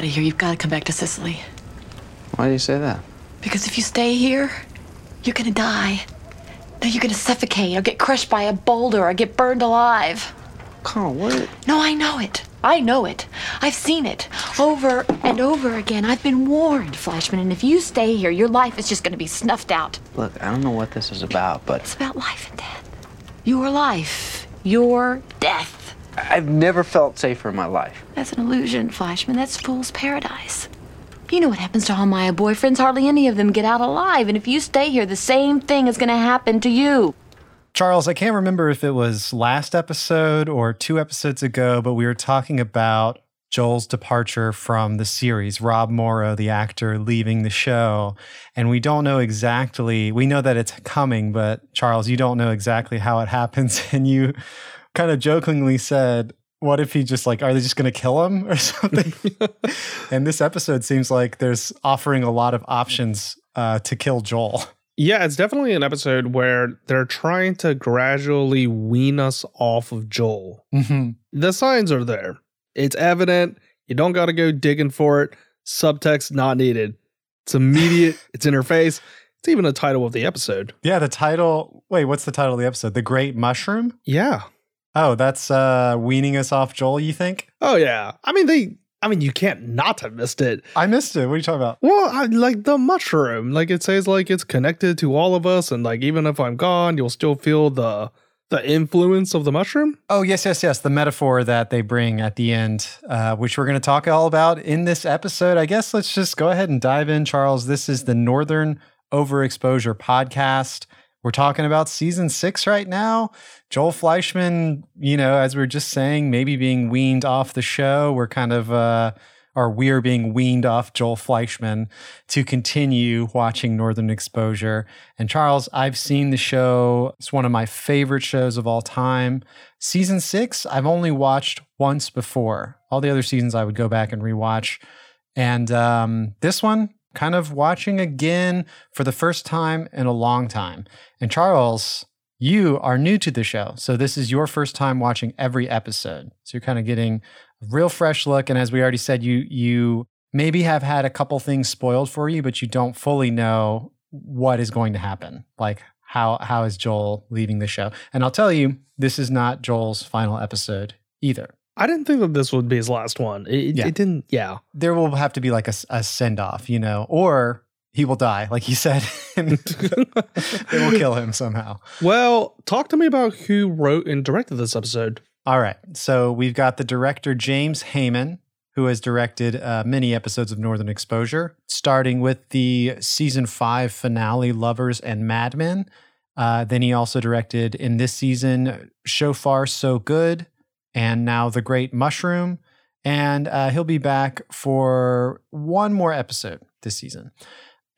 to out of here. You've got to come back to Cicely. Why do you say that? Because if you stay here, you're gonna die. No, you're gonna suffocate or get crushed by a boulder or get burned alive. Carl, what? No, I know it. I know it. I've seen it over and over again. I've been warned, Fleischman, and if you stay here, your life is just gonna be snuffed out. Look, I don't know what this is about, but It's about life and death. Your life, your death. I've never felt safer in my life. That's an illusion, Fleischman. That's fool's paradise. You know what happens to all my boyfriends? Hardly any of them get out alive. And if you stay here, the same thing is going to happen to you. Charles, I can't remember if it was last episode or two episodes ago, but we were talking about Joel's departure from the series, Rob Morrow, the actor, leaving the show. And we don't know exactly, we know that it's coming, but Charles, you don't know exactly how it happens. And you kind of jokingly said, what if he just like, are they just going to kill him or something? and this episode seems like there's offering a lot of options uh, to kill Joel. Yeah, it's definitely an episode where they're trying to gradually wean us off of Joel. Mm-hmm. The signs are there. It's evident. You don't got to go digging for it. Subtext not needed. It's immediate. it's in her face. It's even a title of the episode. Yeah, the title. Wait, what's the title of the episode? The Great Mushroom? Yeah. Oh, that's uh weaning us off Joel, you think? Oh yeah. I mean they I mean you can't not have missed it. I missed it. What are you talking about? Well, I, like the mushroom, like it says like it's connected to all of us and like even if I'm gone, you'll still feel the the influence of the mushroom. Oh, yes, yes, yes. The metaphor that they bring at the end, uh, which we're going to talk all about in this episode. I guess let's just go ahead and dive in, Charles. This is the Northern Overexposure podcast. We're talking about season six right now. Joel Fleischman, you know, as we are just saying, maybe being weaned off the show. We're kind of, uh, or we're being weaned off Joel Fleischman to continue watching Northern Exposure. And Charles, I've seen the show. It's one of my favorite shows of all time. Season six, I've only watched once before. All the other seasons I would go back and rewatch. And um, this one, kind of watching again for the first time in a long time. And Charles, you are new to the show. So this is your first time watching every episode. So you're kind of getting a real fresh look. And as we already said, you you maybe have had a couple things spoiled for you, but you don't fully know what is going to happen. Like how how is Joel leaving the show? And I'll tell you, this is not Joel's final episode either. I didn't think that this would be his last one. It, Yeah. it didn't. Yeah. There will have to be like a, a send off, you know, or he will die, like he said, and they will kill him somehow. Well, talk to me about who wrote and directed this episode. All right. So we've got the director, James Hayman, who has directed uh, many episodes of Northern Exposure, starting with the season five finale, Lovers and Madmen. Uh, then he also directed in this season, So Far, So Good, and now The Great Mushroom. And uh, he'll be back for one more episode this season.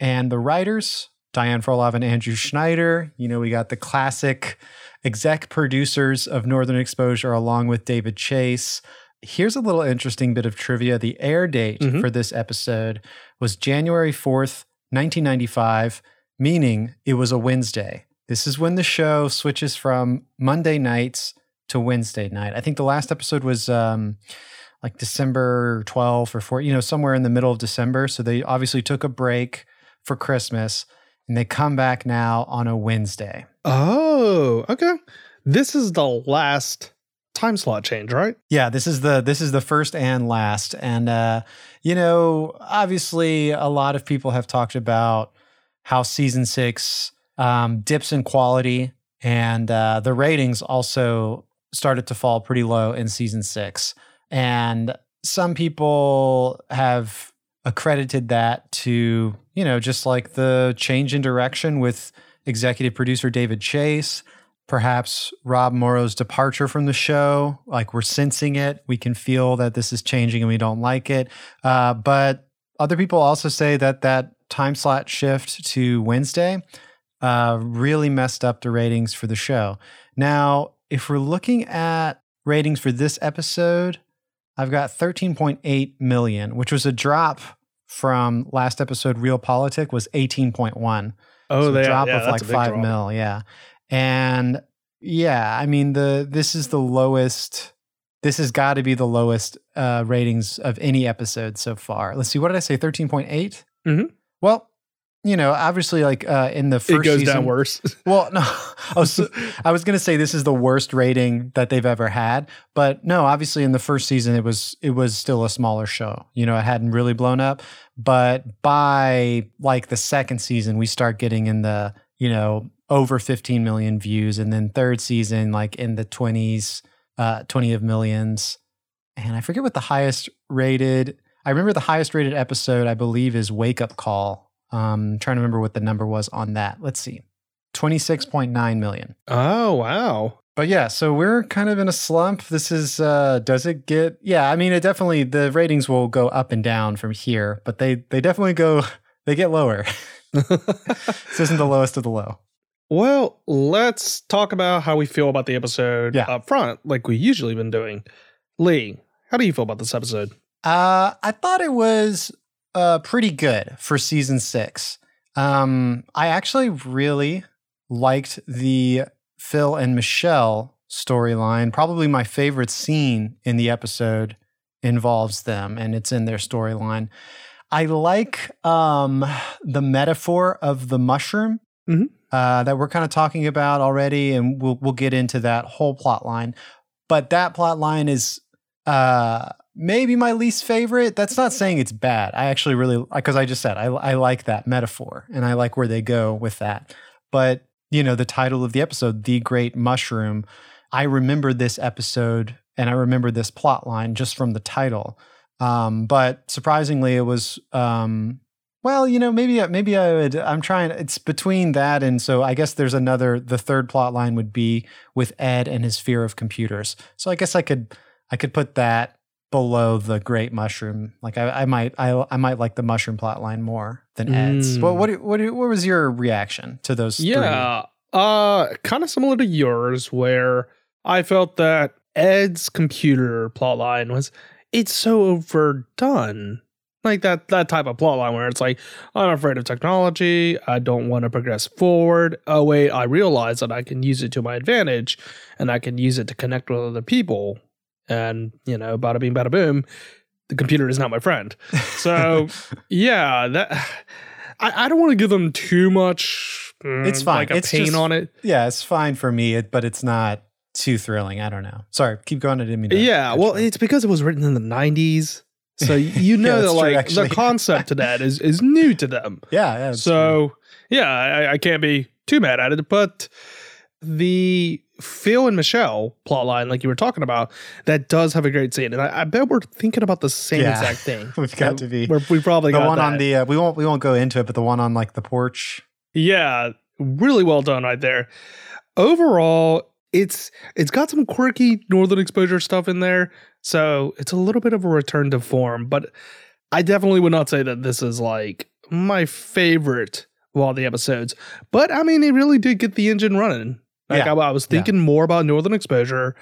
And the writers, Diane Frolov and Andrew Schneider. You know, we got the classic exec producers of Northern Exposure along with David Chase. Here's a little interesting bit of trivia. The air date Mhm. for this episode was January 4th, 1995, meaning it was a Wednesday. This is when the show switches from Monday nights to Wednesday night. I think the last episode was um, like December 12th or 4, you know, somewhere in the middle of December. So they obviously took a break for Christmas and they come back now on a Wednesday. Oh, okay. This is the last time slot change, right? Yeah, this is the this is the first and last. And uh, you know, obviously a lot of people have talked about how season six um, dips in quality and uh, the ratings also started to fall pretty low in season six. And some people have accredited that to, you know, just like the change in direction with executive producer David Chase, perhaps Rob Morrow's departure from the show. Like we're sensing it. We can feel that this is changing and we don't like it. Uh, but other people also say that that time slot shift to Wednesday uh, really messed up the ratings for the show. Now, if we're looking at ratings for this episode, I've got 13.8 million, which was a drop from last episode. Realpolitik was 18.1. Oh, so a they drop yeah, of like five drop. mil, yeah. And yeah, I mean the this is the lowest this has got to be the lowest uh, ratings of any episode so far. Let's see, what did I say? Thirteen point eight. Mhm. Well, you know, obviously, like uh, in the first it goes season, down worse. Well, no, I was, I was going to say this is the worst rating that they've ever had, but no, obviously in the first season it was it was still a smaller show. You know, it hadn't really blown up, but by like the second season, we start getting in the you know over 15 million views, and then third season like in the 20s, uh, 20 of millions, and I forget what the highest rated. I remember the highest rated episode I believe is Wake Up Call. Um, trying to remember what the number was on that. Let's see. 26.9 million. oh wow. But yeah, so we're kind of in a slump. This is uh does it get Yeah, I mean it definitely the ratings will go up and down from here, but they they definitely go they get lower. this isn't the lowest of the low. Well, let's talk about how we feel about the episode Yeah. up front, like we usually been doing. Lee, how do you feel about this episode? Uh I thought it was uh pretty good for season 6. Um I actually really liked the Phil and Michelle storyline. Probably my favorite scene in the episode involves them and it's in their storyline. I like um, the metaphor of the mushroom Mhm. uh, that we're kind of talking about already, and we'll we'll get into that whole plot line. But that plot line is uh, maybe my least favorite. That's not saying it's bad. I actually really because I just said I I like that metaphor and I like where they go with that. But you know the title of the episode, "The Great Mushroom." I remember this episode and I remember this plot line just from the title. Um, but surprisingly, it was um, well, you know, maybe maybe I would. I'm trying. It's between that and so I guess there's another. The third plot line would be with Ed and his fear of computers. So I guess I could I could put that below the Great Mushroom. Like I, I might I I might like the mushroom plot line more than Ed's. Mm. Well, what what what was your reaction to those? three? Yeah, uh, kind of similar to yours, where I felt that Ed's computer plot line was it's so overdone. Like that that type of plot line where it's like, I'm afraid of technology, I don't want to progress forward. Oh wait, I realize that I can use it to my advantage and I can use it to connect with other people. And, you know, bada bing bada boom, the computer is not my friend. So yeah, that I, I don't want to give them too much. mm, It's fine. Like a It's pain just- on it. yeah, it's fine for me, it- but it's not too thrilling. I don't know. Sorry, keep going. I didn't mean to Yeah, well, it's because it was written in the '90s, so you Yeah, know that that's true, like the concept to that is is new to them. yeah, yeah. it's true. So yeah, I, I can't be too mad at it. But the Phil and Michelle plotline, like you were talking about, that does have a great scene, and I, I bet we're thinking about the same Yeah. exact thing. we've got to be We're, we probably the got one on the uh, we won't we won't go into it, but the one on like the porch. Yeah, really well done right there. Overall, it's it's got some quirky northern exposure stuff in there, so it's a little bit of a return to form. But I definitely would not say that this is like my favorite of all the episodes. But I mean, it really did get the engine running. Like Yeah. I, I was thinking more about northern exposure.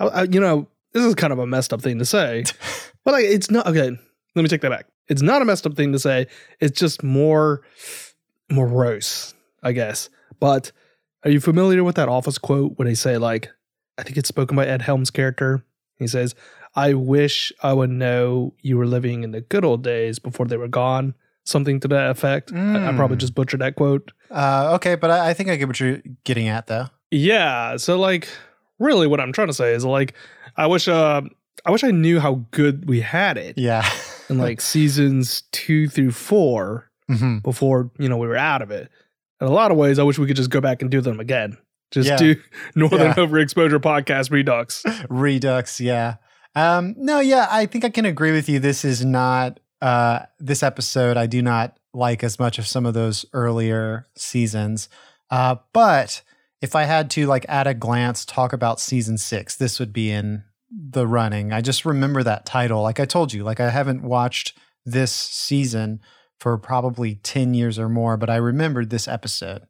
I, I- you know, this is kind of a messed up thing to say, but like, it's not okay. Let me take that back. It's not a messed up thing to say. It's just more morose, I guess. But are you familiar with that office quote when they say, like, I think it's spoken by Ed Helms' character? He says, I wish I would know you were living in the good old days before they were gone. Something to that effect. I, I probably Mm. just butchered that quote. Uh, okay, but I, I think I get what you're getting at, though. Yeah. So like really what I'm trying to say is like I wish uh I wish I knew how good we had it Yeah. in like seasons two through four Mhm. before, you know, we were out of it. In a lot of ways, I wish we could just go back and do them again. Just Yeah. do Northern Yeah. Overexposure Podcast Redux. Redux, yeah. Um, no, yeah, I think I can agree with you. This is not uh this episode I do not like as much of some of those earlier seasons. Uh, but if I had to like at a glance talk about season six, this would be in the running. I just remember that title. Like I told you, like I haven't watched this season for probably 10 years or more, but I remembered this episode.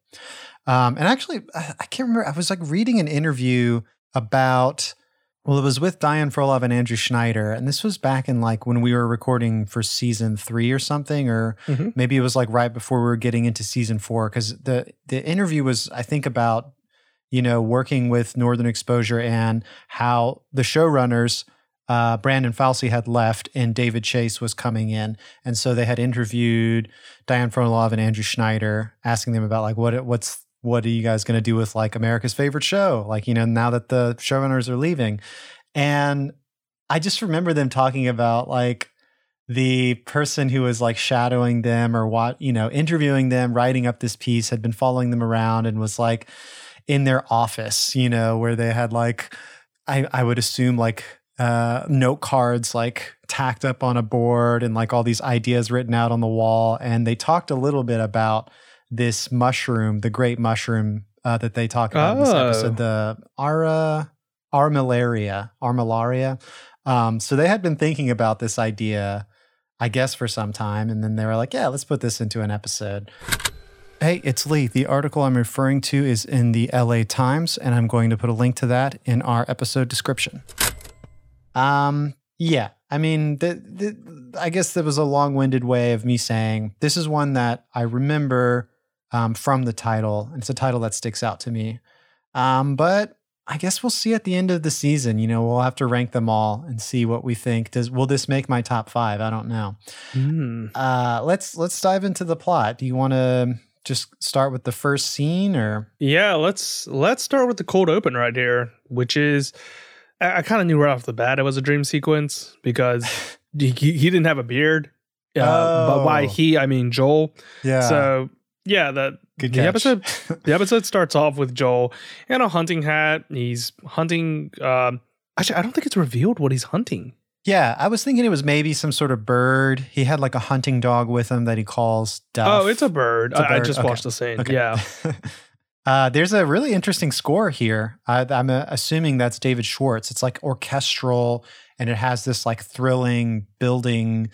Um, and actually, I I can't remember. I was like reading an interview about, well, it was with Diane Frolov and Andrew Schneider. And this was back in like when we were recording for season three or something, or Mhm. maybe it was like right before we were getting into season four. Cause the, the interview was, I think, about, you know, working with Northern Exposure and how the showrunners uh, Brand and Falsey had left and David Chase was coming in, and so they had interviewed Diane Frontalov and Andrew Schneider, asking them about like what what's what are you guys going to do with like America's favorite show? Like you know now that the showrunners are leaving, and I just remember them talking about like the person who was like shadowing them or what you know interviewing them writing up this piece had been following them around and was like in their office you know where they had like i i would assume like uh note cards like tacked up on a board and like all these ideas written out on the wall and they talked a little bit about this mushroom the great mushroom uh, that they talk about in this Oh. episode the ara armillaria armillaria um, so they had been thinking about this idea I guess for some time. And then they were like, yeah, let's put this into an episode. Hey, it's Lee. The article I'm referring to is in the LA Times, and I'm going to put a link to that in our episode description. Um, yeah, I mean, the, the, I guess that was a long winded way of me saying this is one that I remember um, from the title, and it's a title that sticks out to me. Um, but I guess we'll see at the end of the season. You know, we'll have to rank them all and see what we think. Does will this make my top five? I don't know. Hmm. Uh, let's let's dive into the plot. Do you want to just start with the first scene, or Yeah, let's let's start with the cold open right here, which is I, I kind of knew right off the bat it was a dream sequence because he, he didn't have a beard. Uh, But by Oh. he, I mean Joel. yeah? So yeah, the the episode the episode starts off with Joel in a hunting hat. He's hunting. Um, actually, I don't think it's revealed what he's hunting. yeah, I was thinking it was maybe some sort of bird. He had like a hunting dog with him that he calls Duff. Oh, it's a bird. It's a I, I bird, just okay. watched the scene. Okay. Yeah. uh, there's a really interesting score here. I, I'm uh, assuming that's David Schwartz. It's like orchestral, and it has this like thrilling building,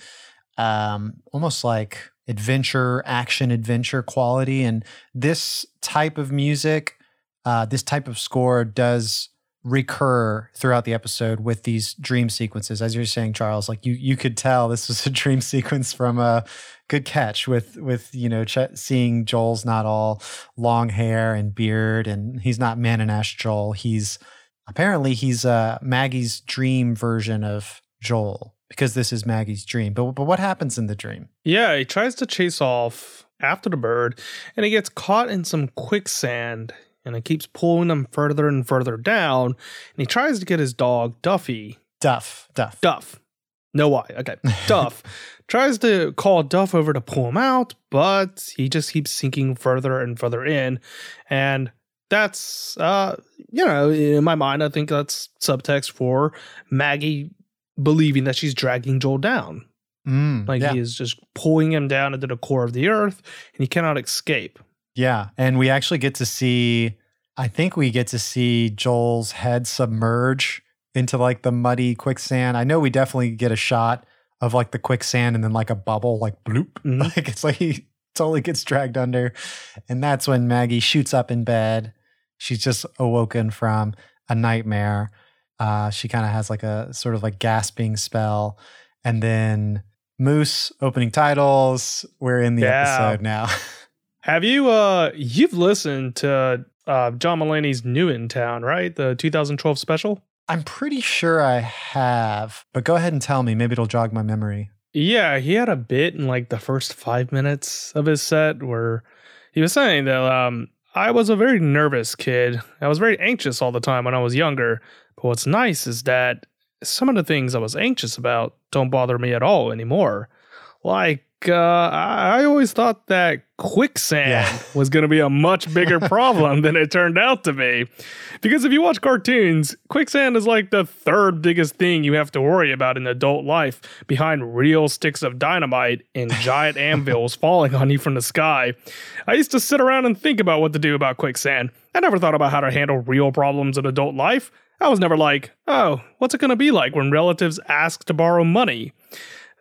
um, almost like adventure, action adventure quality. And this type of music, uh, this type of score does recur throughout the episode with these dream sequences. As you're saying charles like you you could tell this was a dream sequence from a good catch with with you know ch- seeing joel's not all long hair and beard and he's not Manonash joel. He's apparently he's uh maggie's dream version of joel because this is maggie's dream but but what happens in the dream Yeah, he tries to chase off after the bird and he gets caught in some quicksand and it keeps pulling him further and further down. And he tries to get his dog, Duffy, duff duff Duff. No why. Okay. Duff tries to call Duff over to pull him out, but he just keeps sinking further and further in. And that's uh you know, in my mind, I think that's subtext for Maggie believing that she's dragging Joel down. Mm, Like yeah. he is just pulling him down into the core of the earth and he cannot escape. Yeah, and we actually get to see I think we get to see Joel's head submerge into like the muddy quicksand. I know we definitely get a shot of like the quicksand and then like a bubble like bloop. Mhm. Like it's like he totally gets dragged under. And that's when Maggie shoots up in bed. She's just awoken from a nightmare. Uh, she kind of has like a sort of like gasping spell. And then Moose opening titles. We're in the Yeah. episode now. Have you uh you've listened to uh John Mulaney's New in Town, right? The 2012 special? I'm pretty sure I have, but go ahead and tell me. Maybe it'll jog my memory. Yeah, he had a bit in like the first five minutes of his set where he was saying that um, I was a very nervous kid. I was very anxious all the time when I was younger. But what's nice is that some of the things I was anxious about don't bother me at all anymore. Like, uh, I always thought that quicksand Yeah. was going to be a much bigger problem than it turned out to be. Because if you watch cartoons, quicksand is like the third biggest thing you have to worry about in adult life behind real sticks of dynamite and giant anvils falling on you from the sky. I used to sit around and think about what to do about quicksand. I never thought about how to handle real problems in adult life. I was never like, oh, what's it going to be like when relatives ask to borrow money?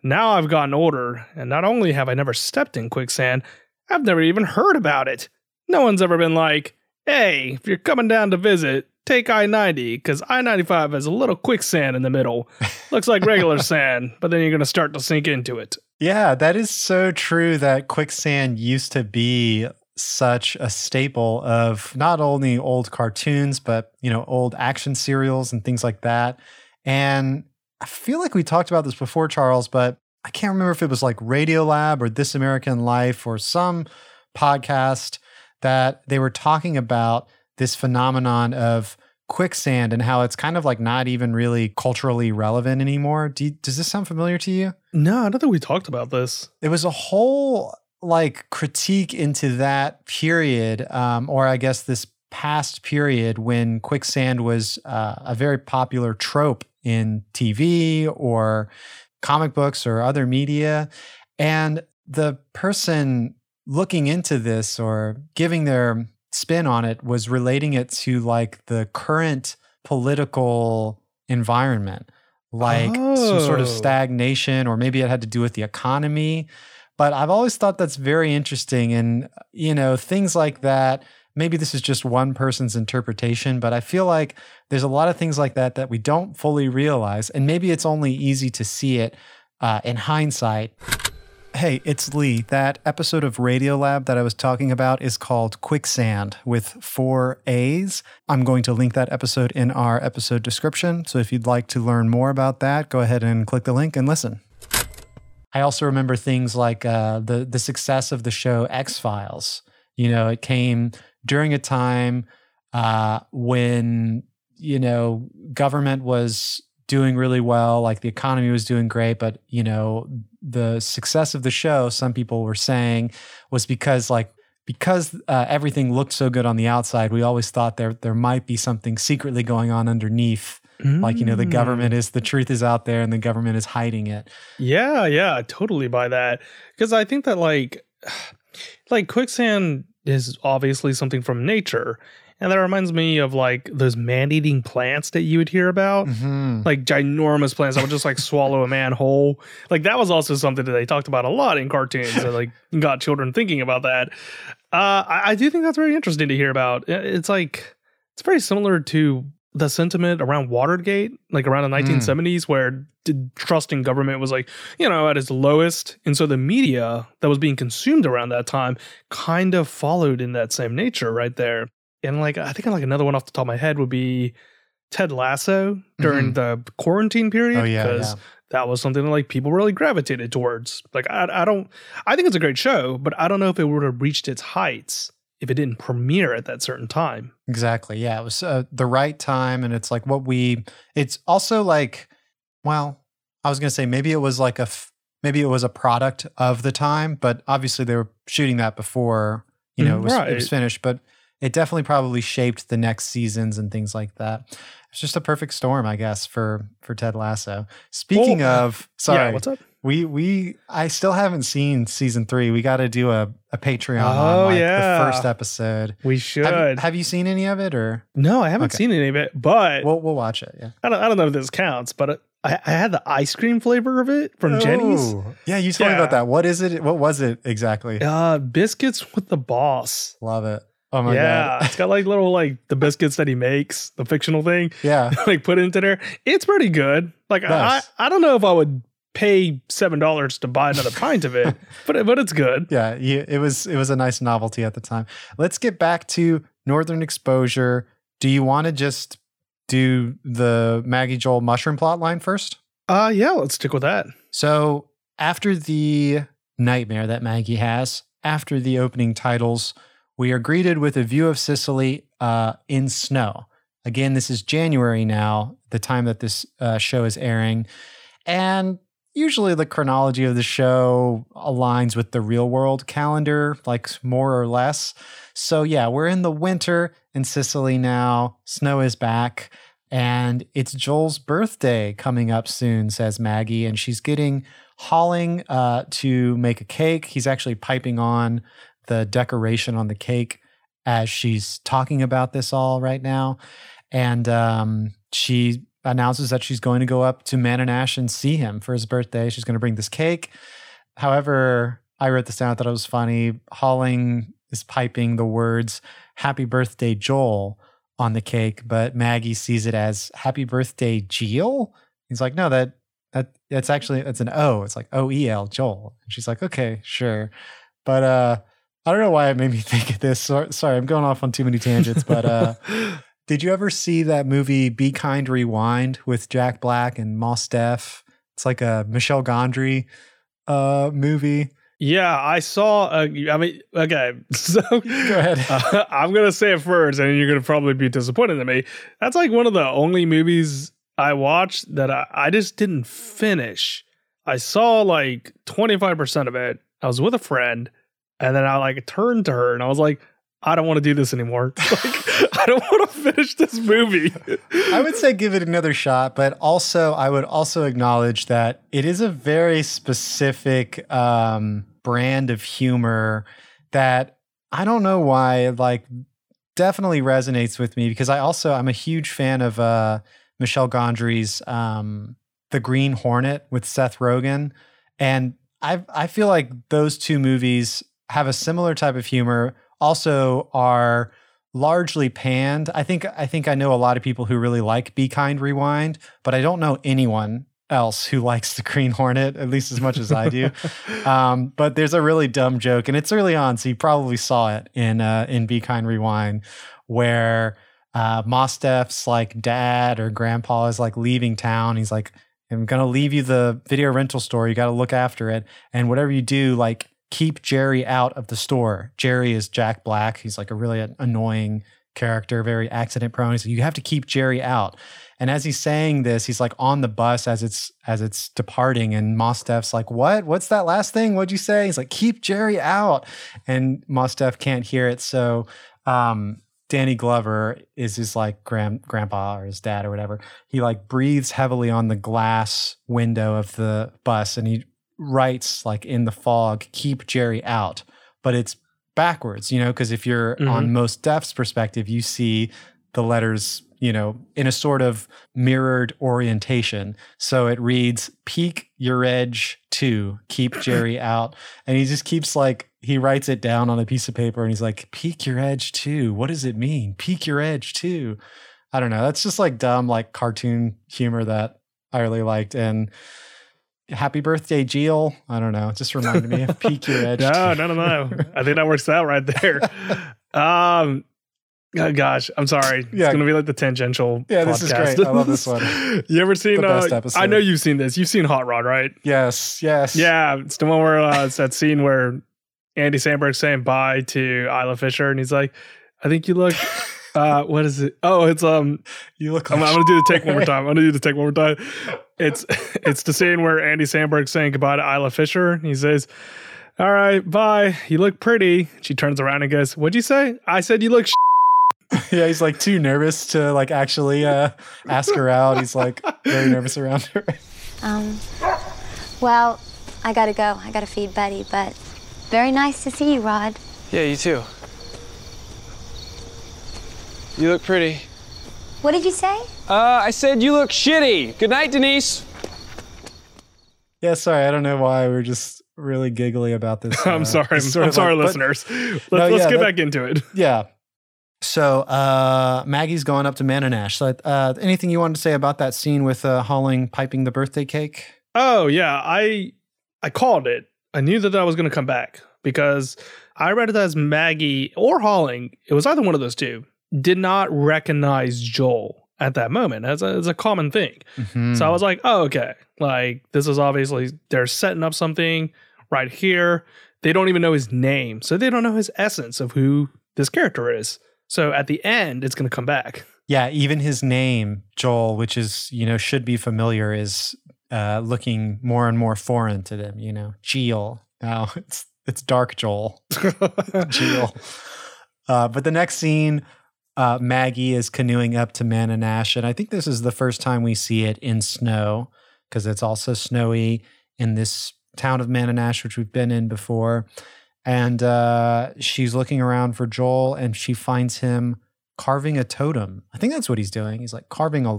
Now I've gotten older, and not only have I never stepped in quicksand, I've never even heard about it. No one's ever been like, hey, if you're coming down to visit, take I 90, because I 95 has a little quicksand in the middle. Looks like regular sand, but then you're going to start to sink into it. Yeah, that is so true that quicksand used to be such a staple of not only old cartoons, but, you know, old action serials and things like that. And I feel like we talked about this before, Charles, but I can't remember if it was like Radiolab or This American Life or some podcast that they were talking about this phenomenon of quicksand and how it's kind of like not even really culturally relevant anymore. Do you, does this sound familiar to you? No, I don't think we talked about this. It was a whole like critique into that period, um, or I guess this past period when quicksand was uh, a very popular trope in TV or comic books or other media. And the person looking into this or giving their spin on it was relating it to like the current political environment, like some sort of Oh. stagnation, or maybe it had to do with the economy. But I've always thought that's very interesting. And, you know, things like that. Maybe this is just one person's interpretation, but I feel like there's a lot of things like that that we don't fully realize. And maybe it's only easy to see it uh, in hindsight. Hey, it's Lee. That episode of Radiolab that I was talking about is called Quicksand with four A's. I'm going to link that episode in our episode description. So if you'd like to learn more about that, go ahead and click the link and listen. I also remember things like uh, the the success of the show X Files. You know, it came during a time uh, when you know government was doing really well, like the economy was doing great, but you know the success of the show, some people were saying, was because like because uh, everything looked so good on the outside, we always thought there there might be something secretly going on underneath. Like you know, the Mm. government is the truth is out there, and the government is hiding it. Yeah, yeah, totally buy that. Because I think that like like quicksand is obviously something from nature. And that reminds me of like those man-eating plants that you would hear about. Mhm. Like ginormous plants that would just like swallow a man whole. Like that was also something that they talked about a lot in cartoons that like got children thinking about that. Uh I, I do think that's very interesting to hear about. It's like it's very similar to the sentiment around Watergate, like around the hmm. 1970s, where d- trust in government was like, you know, at its lowest. And so the media that was being consumed around that time kind of followed in that same nature right there. And like, I think like another one off the top of my head would be Ted Lasso during mm-hmm. the quarantine period. Oh, yeah, Because yeah. that was something that like people really gravitated towards. Like, I, I don't, I think it's a great show, but I don't know if it would have reached its heights if it didn't premiere at that certain time. Exactly. Yeah, it was uh, the right time, and it's like what we. It's also like, well, I was gonna say maybe it was like a, f- maybe it was a product of the time, but obviously they were shooting that before you know it was, it was finished. But it definitely probably shaped the next seasons and things like that. It's just a perfect storm, I guess, for for Ted Lasso. Speaking Well, of, sorry, Yeah, what's up? We we I still haven't seen season three. We got to do a a Patreon Oh, on like yeah. the first episode. We should. Have, have you seen any of it or? no, I haven't Okay. seen any of it, but We'll we'll watch it. Yeah. I don't, I don't know if this counts, but I, I had the ice cream flavor of it from Jeni's. Oh. Yeah, you told me about that. What is it? What was it exactly? Uh, biscuits with the boss. Love it. Oh my yeah, god. it's got like little like the biscuits that he makes, the fictional thing, Yeah. like put into there. It's pretty good. Like I, I don't know if I would pay seven dollars to buy another pint of it, but but it's good. Yeah, it was it was a nice novelty at the time. Let's get back to Northern Exposure. Do you want to just do the Maggie Joel mushroom plot line first? Uh yeah, let's stick with that. So after the nightmare that Maggie has, after the opening titles, we are greeted with a view of Cicely uh, in snow. Again, this is January now, the time that this uh, show is airing. And usually the chronology of the show aligns with the real world calendar, like more or less. So, yeah, we're in the winter in Cicely now. Snow is back. And it's Joel's birthday coming up soon, says Maggie. And she's getting Holling uh, to make a cake. He's actually piping on the decoration on the cake as she's talking about this all right now. And um, she announces that she's going to go up to Manonash and see him for his birthday. She's going to bring this cake. However, I wrote this down. I thought it was funny. Holling is piping the words "Happy Birthday, Joel" on the cake, but Maggie sees it as "Happy Birthday, Jill." He's like, "No, that that that's actually it's an O. It's like O E L, Joel." And she's like, "Okay, sure," but uh, I don't know why it made me think of this. Sorry I'm going off on too many tangents, but uh, Did you ever see that movie Be Kind Rewind with Jack Black and Mos Def? It's like a Michel Gondry uh movie. Yeah, I saw. Uh, I mean, okay, so Go ahead. Uh, I'm gonna say it first, and you're gonna probably be disappointed in me. That's like one of the only movies I watched that I, I just didn't finish. I saw like 25 percent of it. I was with a friend, and then I like turned to her, and I was like, I don't want to do this anymore. Like, I don't want to finish this movie. I would say give it another shot, but also I would also acknowledge that it is a very specific um, brand of humor that I don't know why like definitely resonates with me because I also I'm a huge fan of uh, Michel Gondry's um, The Green Hornet with Seth Rogen, and I I feel like those two movies have a similar type of humor. Also, are largely panned. I think I think I know a lot of people who really like Be Kind Rewind, but I don't know anyone else who likes the Green Hornet at least as much as I do. um, but there's a really dumb joke, and it's early on, so you probably saw it in uh, in Be Kind Rewind, where uh, Mos Def's like dad or grandpa is like leaving town. He's like, "I'm gonna leave you the video rental store. You got to look after it, and whatever you do, like." Keep Jerry out of the store. Jerry is Jack Black. He's like a really annoying character, very accident prone. So you have to keep Jerry out. And as he's saying this, he's like on the bus as it's as it's departing, and Mos Def's like, "What? What's that last thing? What'd you say?" He's like, "Keep Jerry out," and Mos Def can't hear it. So um, Danny Glover is his like grand grandpa or his dad or whatever. He like breathes heavily on the glass window of the bus, and he writes like in the fog, "Keep Jerry out," but it's backwards, you know, because if you're Mhm. on Mos Def's perspective, you see the letters, you know, in a sort of mirrored orientation. So it reads peak your edge to keep Jerry out. And he just keeps like he writes it down on a piece of paper and he's like, peak your edge too. What does it mean? Peak your edge too. I don't know. That's just like dumb, like cartoon humor that I really liked. And happy birthday, Jill. I don't know. It just reminded me of peak your edge. No, no, no, no. I think that works out right there. Um, oh gosh, I'm sorry. Yeah. It's gonna be like the tangential. Yeah, this is podcast. great. I love this one. you ever seen? The Uh. I know you've seen this. You've seen Hot Rod, right? Yes, yes. Yeah, it's the one where uh, it's that scene where Andy Samberg's saying bye to Isla Fisher, and he's like, "I think you look." Uh, what is it? Oh, it's um. You look I'm, like I'm gonna do the take one more time. I'm gonna do the take one more time. It's it's the scene where Andy Samberg's saying goodbye to Isla Fisher. He says, "All right, bye. You look pretty." She turns around and goes, "What'd you say?" I said, "You look." yeah, he's like too nervous to like actually uh ask her out. He's like very nervous around her. Um, well, I gotta go. I gotta feed Betty, but very nice to see you, Rod. Yeah, you too. You look pretty. What did you say? Uh, I said you look shitty. Good night, Denise. Yeah, sorry, I don't know why we're just really giggly about this. I'm uh, sorry. I'm, I'm sorry, like- but- listeners. Let's, No, let's yeah, get that- back into it. Yeah. So uh Maggie's going up to Manonash. So uh anything you wanted to say about that scene with uh Holling piping the birthday cake? Oh yeah, I I called it. I knew that I was going to come back because I read it as Maggie or Holling. It was either one of those two. Did not recognize Joel at that moment as a, as a common thing. Mhm. So I was like, oh okay, like this is obviously they're setting up something right here. They don't even know his name, so they don't know his essence of who this character is. So at the end, it's going to come back. Yeah, even his name, Joel, which is, you know, should be familiar, is uh looking more and more foreign to them, you know. Geel. Now it's it's Dark Joel. Geel. Uh, but the next scene, uh, Maggie is canoeing up to Manonash, and I think this is the first time we see it in snow because it's also snowy in this town of Manonash, which we've been in before. And uh, she's looking around for Joel, and she finds him carving a totem. I think that's what he's doing. He's like carving a,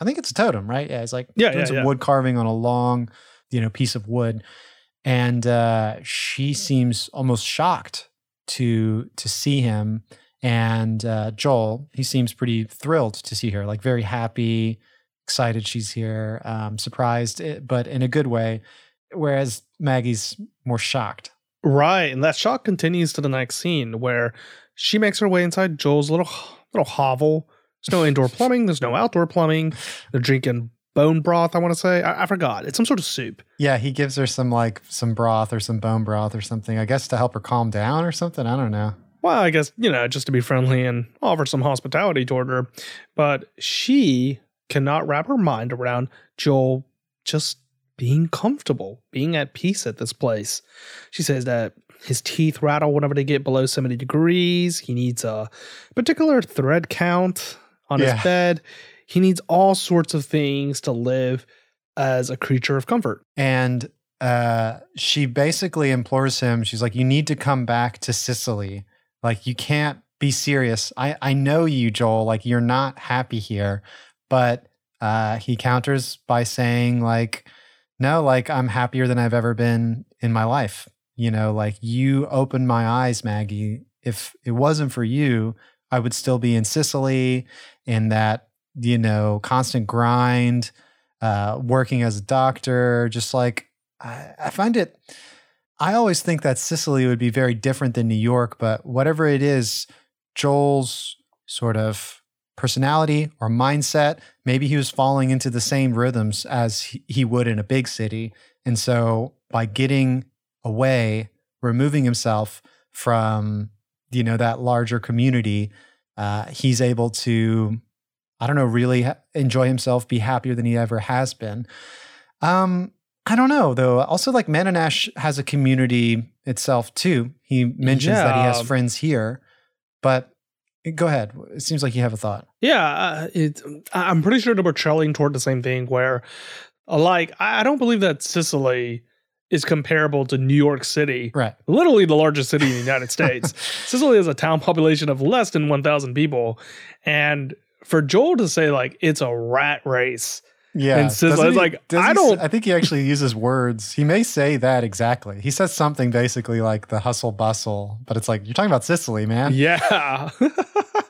I think it's a totem, right? Yeah, he's like Yeah, doing yeah, some yeah. wood carving on a long, you know, piece of wood. And uh, she seems almost shocked to to see him. And uh, Joel, he seems pretty thrilled to see her, like very happy, excited she's here, um, surprised, eh, but in a good way. Whereas Maggie's more shocked. Right, and that shock continues to the next scene where she makes her way inside Joel's little little hovel. There's no indoor plumbing. There's no outdoor plumbing. They're drinking bone broth. I want to say. I, I forgot. It's some sort of soup. Yeah, he gives her some like some broth or some bone broth or something. I guess to help her calm down or something. I don't know. Well, I guess you know just to be friendly and offer some hospitality toward her, but she cannot wrap her mind around Joel just being comfortable, being at peace at this place. She says that his teeth rattle whenever they get below 70 degrees. He needs a particular thread count on Yeah. his bed. He needs all sorts of things to live as a creature of comfort. And uh, she basically implores him. She's like, "You need to come back to Cicely. Like, you can't be serious. I I know you, Joel. Like, you're not happy here." But uh, he counters by saying, "Like, no, like I'm happier than I've ever been in my life. You know, like you opened my eyes, Maggie. If it wasn't for you, I would still be in Cicely in that you know constant grind." uh, working as a doctor, just like I, I find it. I always think that Cicely would be very different than New York, but whatever it is, Joel's sort of personality or mindset, maybe he was falling into the same rhythms as he, would in a big city. And so by getting away, removing himself from, you know, that larger community, uh, he's able to I don't know, really enjoy himself, be happier than he ever has been. Um, I don't know though. Also, like Manonash has a community itself too. He mentions that he has friends here, but go ahead. It seems like you have a thought. Yeah, uh, it, I'm pretty sure that we're trailing toward the same thing where, uh, like, I I don't believe that Cicely is comparable to New York City, Right. literally the largest city in the United States. Cicely has a town population of less than 1,000 people. And for Joel to say, like, it's a rat race, Yeah. And Cicely is like, I don't- I think he actually uses words. He may say that exactly. He says something basically like the hustle bustle, but it's like, you're talking about Cicely, man. Yeah.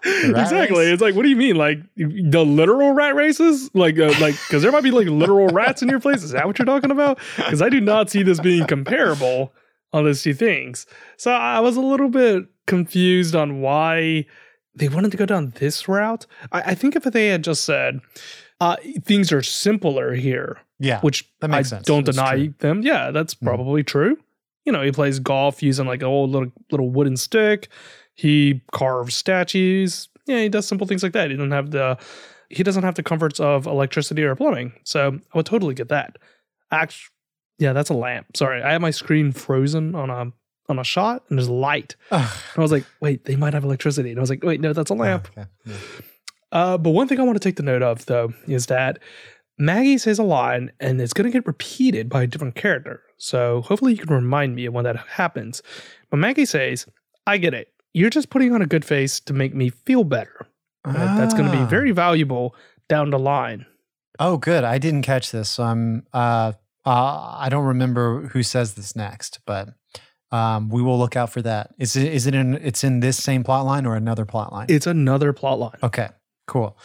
exactly. race? It's like, what do you mean? Like the literal rat races? Like, uh, like, because there might be like literal rats in your place. Is that what you're talking about? Because I do not see this being comparable on those two things. So I was a little bit confused on why they wanted to go down this route. I, I think if they had just said, uh, things are simpler here, Yeah. which that makes I sense. don't That's deny true. them. Yeah, that's Mhm. probably true. You know, he plays golf using like an old little little wooden stick. He carves statues. Yeah, he does simple things like that. He doesn't have the he doesn't have the comforts of electricity or plumbing. So I would totally get that. Actually, yeah, that's a lamp. Sorry, I have my screen frozen on a on a shot and there's light. Ugh. And I was like, wait, they might have electricity. And I was like, wait, no, that's a lamp. Okay. Yeah. Uh, but one thing I want to take the note of, though, is that Maggie says a line and it's going to get repeated by a different character. So hopefully you can remind me of when that happens. But Maggie says, I get it. You're just putting on a good face to make me feel better. And that- That's going to be Ah. very valuable down the line. Oh, good. I didn't catch this. So I'm. Uh, uh, I don't remember who says this next, but um, we will look out for that. Is it? Is it in? It's in this same plot line or another plot line? It's another plot line. okay. Cool.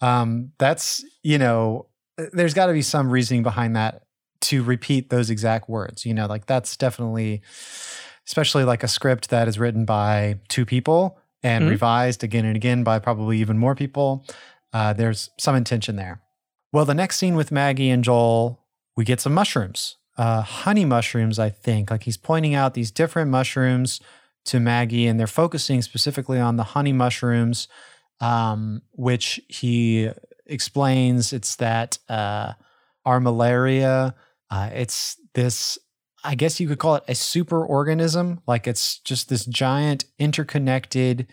Um, that's you know. There's got to be some reasoning behind that to repeat those exact words. You know, like that's definitely, especially like a script that is written by two people and Mhm. revised again and again by probably even more people. Uh, there's some intention there. Well, the next scene with Maggie and Joel, we get some mushrooms, uh, honey mushrooms, I think. Like he's pointing out these different mushrooms to Maggie, and they're focusing specifically on the honey mushrooms, um, which he explains it's that uh, Armillaria, uh, it's this, I guess you could call it a super organism. Like it's just this giant interconnected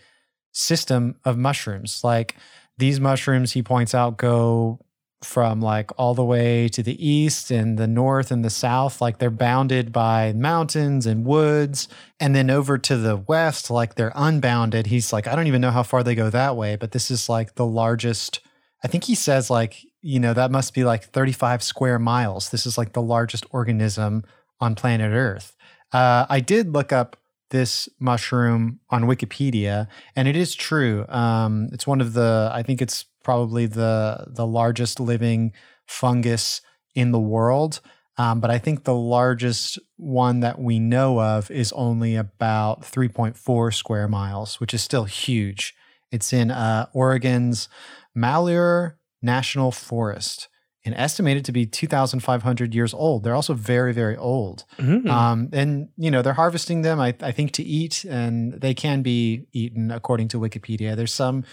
system of mushrooms. Like these mushrooms, he points out, go from like all the way to the east and the north and the south. Like they're bounded by mountains and woods. And then over to the west, like they're unbounded. He's like, I don't even know how far they go that way, but this is like the largest. I think he says, like, you know, that must be like 35 square miles. This is like the largest organism on planet Earth. Uh, I did look up this mushroom on Wikipedia, and it is true. Um, it's one of the, I think it's probably the the largest living fungus in the world. Um, but I think the largest one that we know of is only about 3.4 square miles, which is still huge. It's in uh, Oregon's Malheur National Forest and estimated to be 2,500 years old. They're also very, very old. Mm. Um, and, you know, they're harvesting them, I, I think, to eat, and they can be eaten according to Wikipedia. There's some.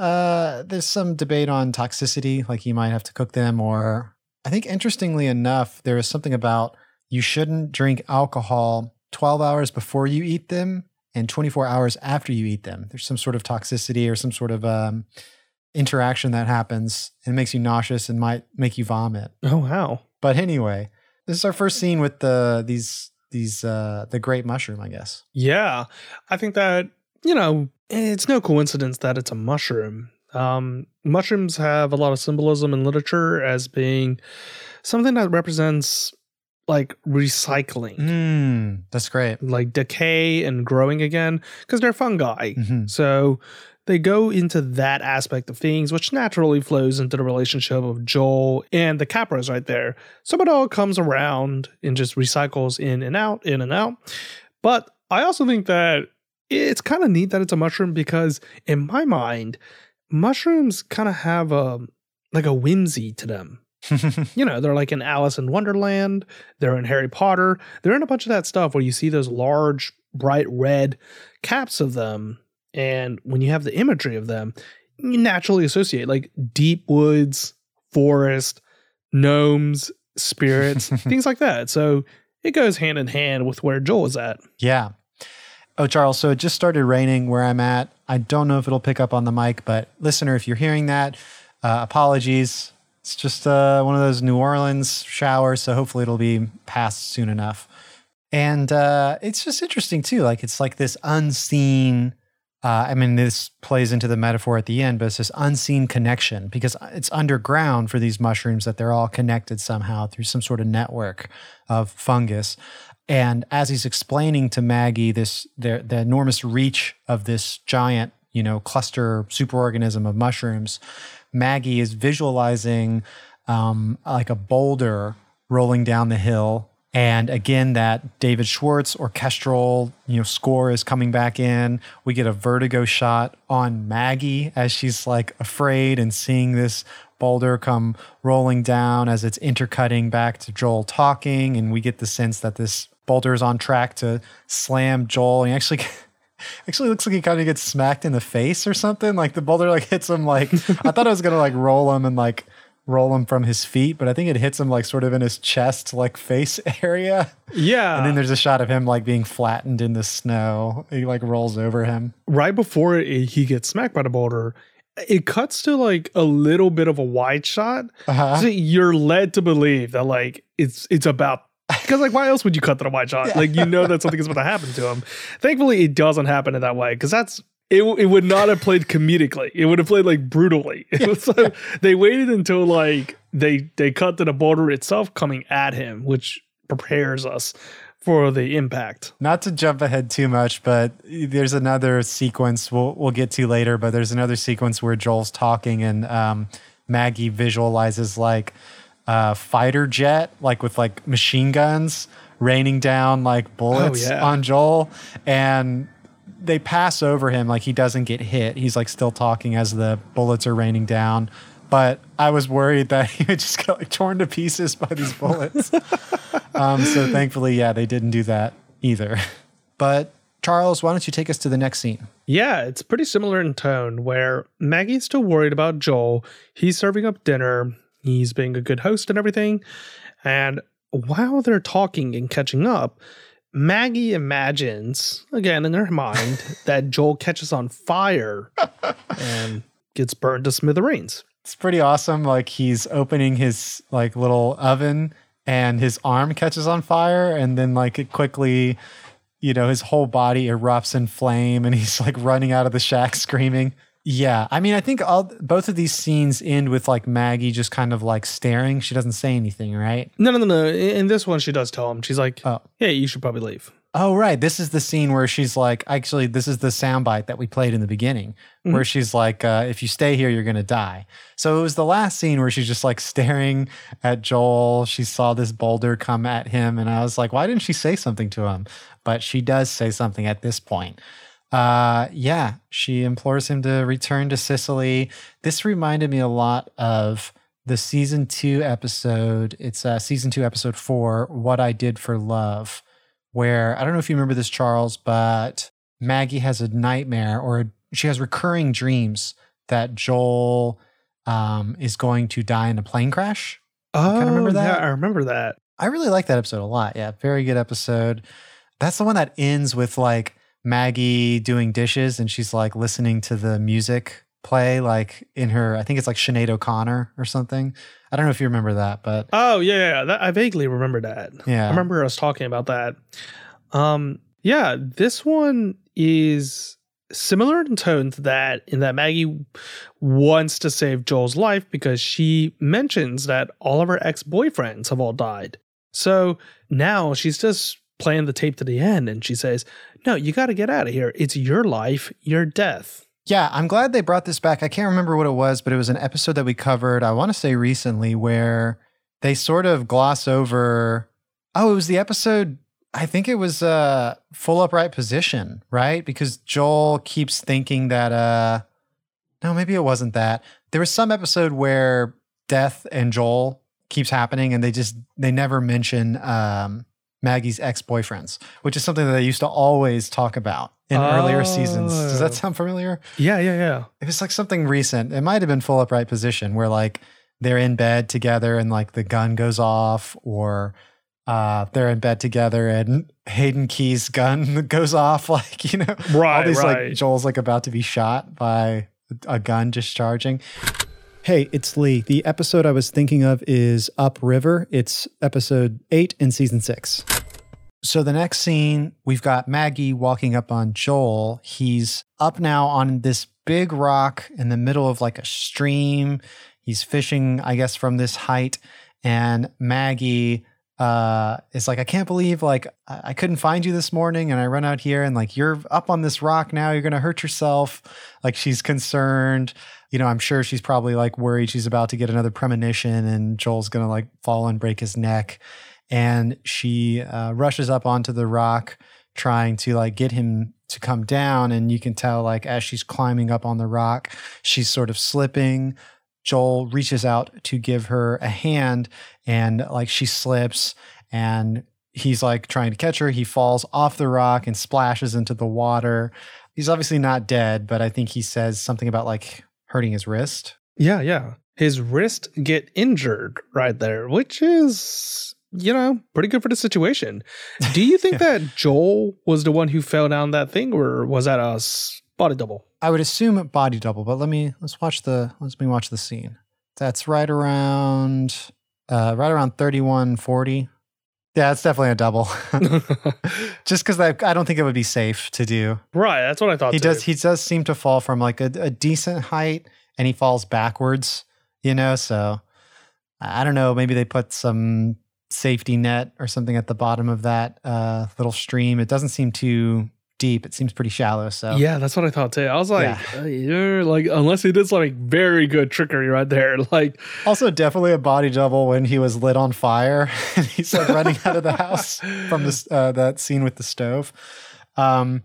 Uh, there's some debate on toxicity, like you might have to cook them, or I think interestingly enough, there is something about you shouldn't drink alcohol 12 hours before you eat them and 24 hours after you eat them. There's some sort of toxicity or some sort of um, interaction that happens and makes you nauseous and might make you vomit. oh wow. But anyway, this is our first scene with the these these uh the great mushroom, I guess. Yeah, I think that you know it's no coincidence that it's a mushroom. Um, mushrooms have a lot of symbolism in literature as being something that represents like recycling, Mm, that's great. like decay and growing again, because they're fungi. Mhm. So they go into that aspect of things, which naturally flows into the relationship of Joel and the Capras right there. So it all comes around and just recycles in and out, in and out. But I also think that it's kind of neat that it's a mushroom because in my mind, mushrooms kind of have a like a whimsy to them. You know, they're like in Alice in Wonderland, they're in Harry Potter, they're in a bunch of that stuff where you see those large, bright red caps of them. And when you have the imagery of them, you naturally associate like deep woods, forest, gnomes, spirits, things like that. So it goes hand in hand with where Joel is at. Yeah. Oh, Charles, so it just started raining where I'm at. I don't know if it'll pick up on the mic, but listener, if you're hearing that, uh, apologies. It's just uh, one of those New Orleans showers, so hopefully it'll be past soon enough. And uh, it's just interesting too. Like it's like this unseen. Uh, I mean, this plays into the metaphor at the end, but it's this unseen connection because it's underground for these mushrooms that they're all connected somehow through some sort of network of fungus. And as he's explaining to Maggie this the, the enormous reach of this giant, you know, cluster superorganism of mushrooms, Maggie is visualizing um, like a boulder rolling down the hill. And again, that David Schwartz orchestral, you know, score is coming back in. We get a vertigo shot on Maggie as she's like afraid and seeing this boulder come rolling down as it's intercutting back to Joel talking, and we get the sense that this boulder is on track to slam Joel. And he actually actually looks like he kind of gets smacked in the face or something. Like the boulder like hits him like I thought it was gonna like roll him and like roll him from his feet, but I think it hits him like sort of in his chest, like face area. Yeah. And then there's a shot of him like being flattened in the snow. He like rolls over him. right before he gets smacked by the boulder, it cuts to like a little bit of a wide shot. Uh-huh. So you're led to believe that like it's it's about because like why else would you cut to the wide shot? Like you know that something is about to happen to him. Thankfully, it doesn't happen in that way because that's it. It would not have played comedically. It would have played like brutally. so they waited until like they they cut to the border itself coming at him, which prepares us for the impact. Not to jump ahead too much, but there's another sequence we'll we'll get to later. But there's another sequence where Joel's talking and um, Maggie visualizes like a fighter jet, like with like machine guns raining down like bullets yeah. on Joel, and they pass over him like he doesn't get hit. He's like still talking as the bullets are raining down. But I was worried that he would just get like torn to pieces by these bullets. um, so thankfully, yeah, they didn't do that either. But Charles, why don't you take us to the next scene? Yeah, it's pretty similar in tone where Maggie's still worried about Joel. He's serving up dinner, he's being a good host and everything. And while they're talking and catching up, Maggie imagines, again in her mind, that Joel catches on fire and gets burned to smithereens. It's pretty awesome. Like he's opening his like little oven and his arm catches on fire and then like it quickly you know his whole body erupts in flame and he's like running out of the shack screaming. Yeah, I mean I think all both of these scenes end with like Maggie just kind of like staring. She doesn't say anything, right? No, no, no, no. In this one, she does tell him. She's like, Oh. "Hey, you should probably leave." Oh, right. This is the scene where she's like, actually, this is the soundbite that we played in the beginning, where she's like, uh, if you stay here, you're going to die. So it was the last scene where she's just like staring at Joel. She saw this boulder come at him. And I was like, why didn't she say something to him? But she does say something at this point. uh, yeah, she implores him to return to Cicely. This reminded me a lot of the season two episode. It's uh, season two, episode four, What I Did for Love, where I don't know if you remember this, Charles, but Maggie has a nightmare or she has recurring dreams that Joel um, is going to die in a plane crash. Oh, kinda remember that? Yeah, I remember that. I really like that episode a lot. Yeah, very good episode. That's the one that ends with like Maggie doing dishes and she's like listening to the music play, like in her, I think it's like Sinead O'Connor or something. I don't know if you remember that, but Oh yeah, yeah. That, I vaguely remember that. yeah. I remember us talking about that. Um, yeah, this one is similar in tone to that, in that Maggie wants to save Joel's life because she mentions that all of her ex boyfriends have all died. So now she's just playing the tape to the end and she says, No, you got to get out of here. It's your life, your death. Yeah, I'm glad they brought this back. I can't remember what it was, but it was an episode that we covered, I want to say recently, where they sort of gloss over. Oh, it was the episode. I think it was uh, full upright position, right? Because Joel keeps thinking that. uh No, maybe it wasn't that. There was some episode where death and Joel keeps happening, and they just they never mention um, Maggie's ex boyfriends, which is something that they used to always talk about in earlier seasons. Does that Oh. sound familiar? Yeah, yeah, yeah. It was like something recent. It might have been full upright position where like they're in bed together and like the gun goes off, or uh, they're in bed together and Hayden Key's gun goes off. Like you know, all Right, these right. like Joel's like about to be shot by a gun discharging. Hey, it's Lee. The episode I was thinking of is Upriver. It's episode eight in season six. So the next scene, we've got Maggie walking up on Joel. He's up now on this big rock in the middle of like a stream. He's fishing, I guess, from this height. And Maggie uh, is like, I can't believe like I I couldn't find you this morning, and I run out here and like you're up on this rock now. You're gonna hurt yourself. Like she's concerned. You know, I'm sure she's probably like worried she's about to get another premonition, and Joel's gonna like fall and break his neck. And she uh, rushes up onto the rock trying to like get him to come down. And you can tell like as she's climbing up on the rock she's sort of slipping. Joel reaches out to give her a hand and like she slips and he's like trying to catch her. He falls off the rock and splashes into the water. He's obviously not dead but i think he says something about like hurting his wrist Yeah, yeah. His wrist get injured right there, which is, you know, pretty good for the situation. Do you think that Joel was the one who fell down that thing, or was that a body double? I would assume body double, but let me let's watch the let's me watch the scene. That's right around uh right around 3140. Yeah, it's definitely a double. Just because I, I don't think it would be safe to do. right, that's what I thought. He too. does he does seem to fall from like a, a decent height and he falls backwards, you know, so I don't know, maybe they put some safety net or something at the bottom of that uh little stream. It doesn't seem too deep. It seems pretty shallow, so Yeah, that's what I thought too. I was like, Yeah. uh, you're like, unless he did some like very good trickery right there, like, Also, definitely a body double when he was lit on fire and he's like running out of the house from this uh, that scene with the stove. Um,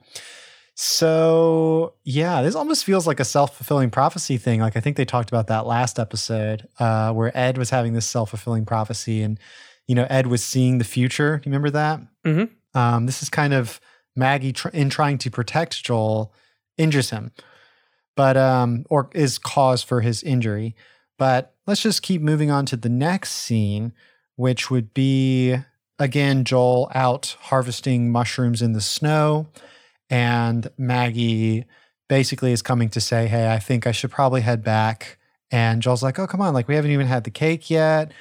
so yeah, this almost feels like a self fulfilling prophecy thing. Like I think they talked about that last episode uh, where Ed was having this self fulfilling prophecy, and you know Ed was seeing the future. Do you remember that? Mhm. Um, this is kind of Maggie tr- in trying to protect Joel injures him, but um, or is cause for his injury. But let's just keep moving on to the next scene, which would be again Joel out harvesting mushrooms in the snow. And Maggie basically is coming to say, Hey, I think I should probably head back. And Joel's like, Oh, come on. Like, we haven't even had the cake yet.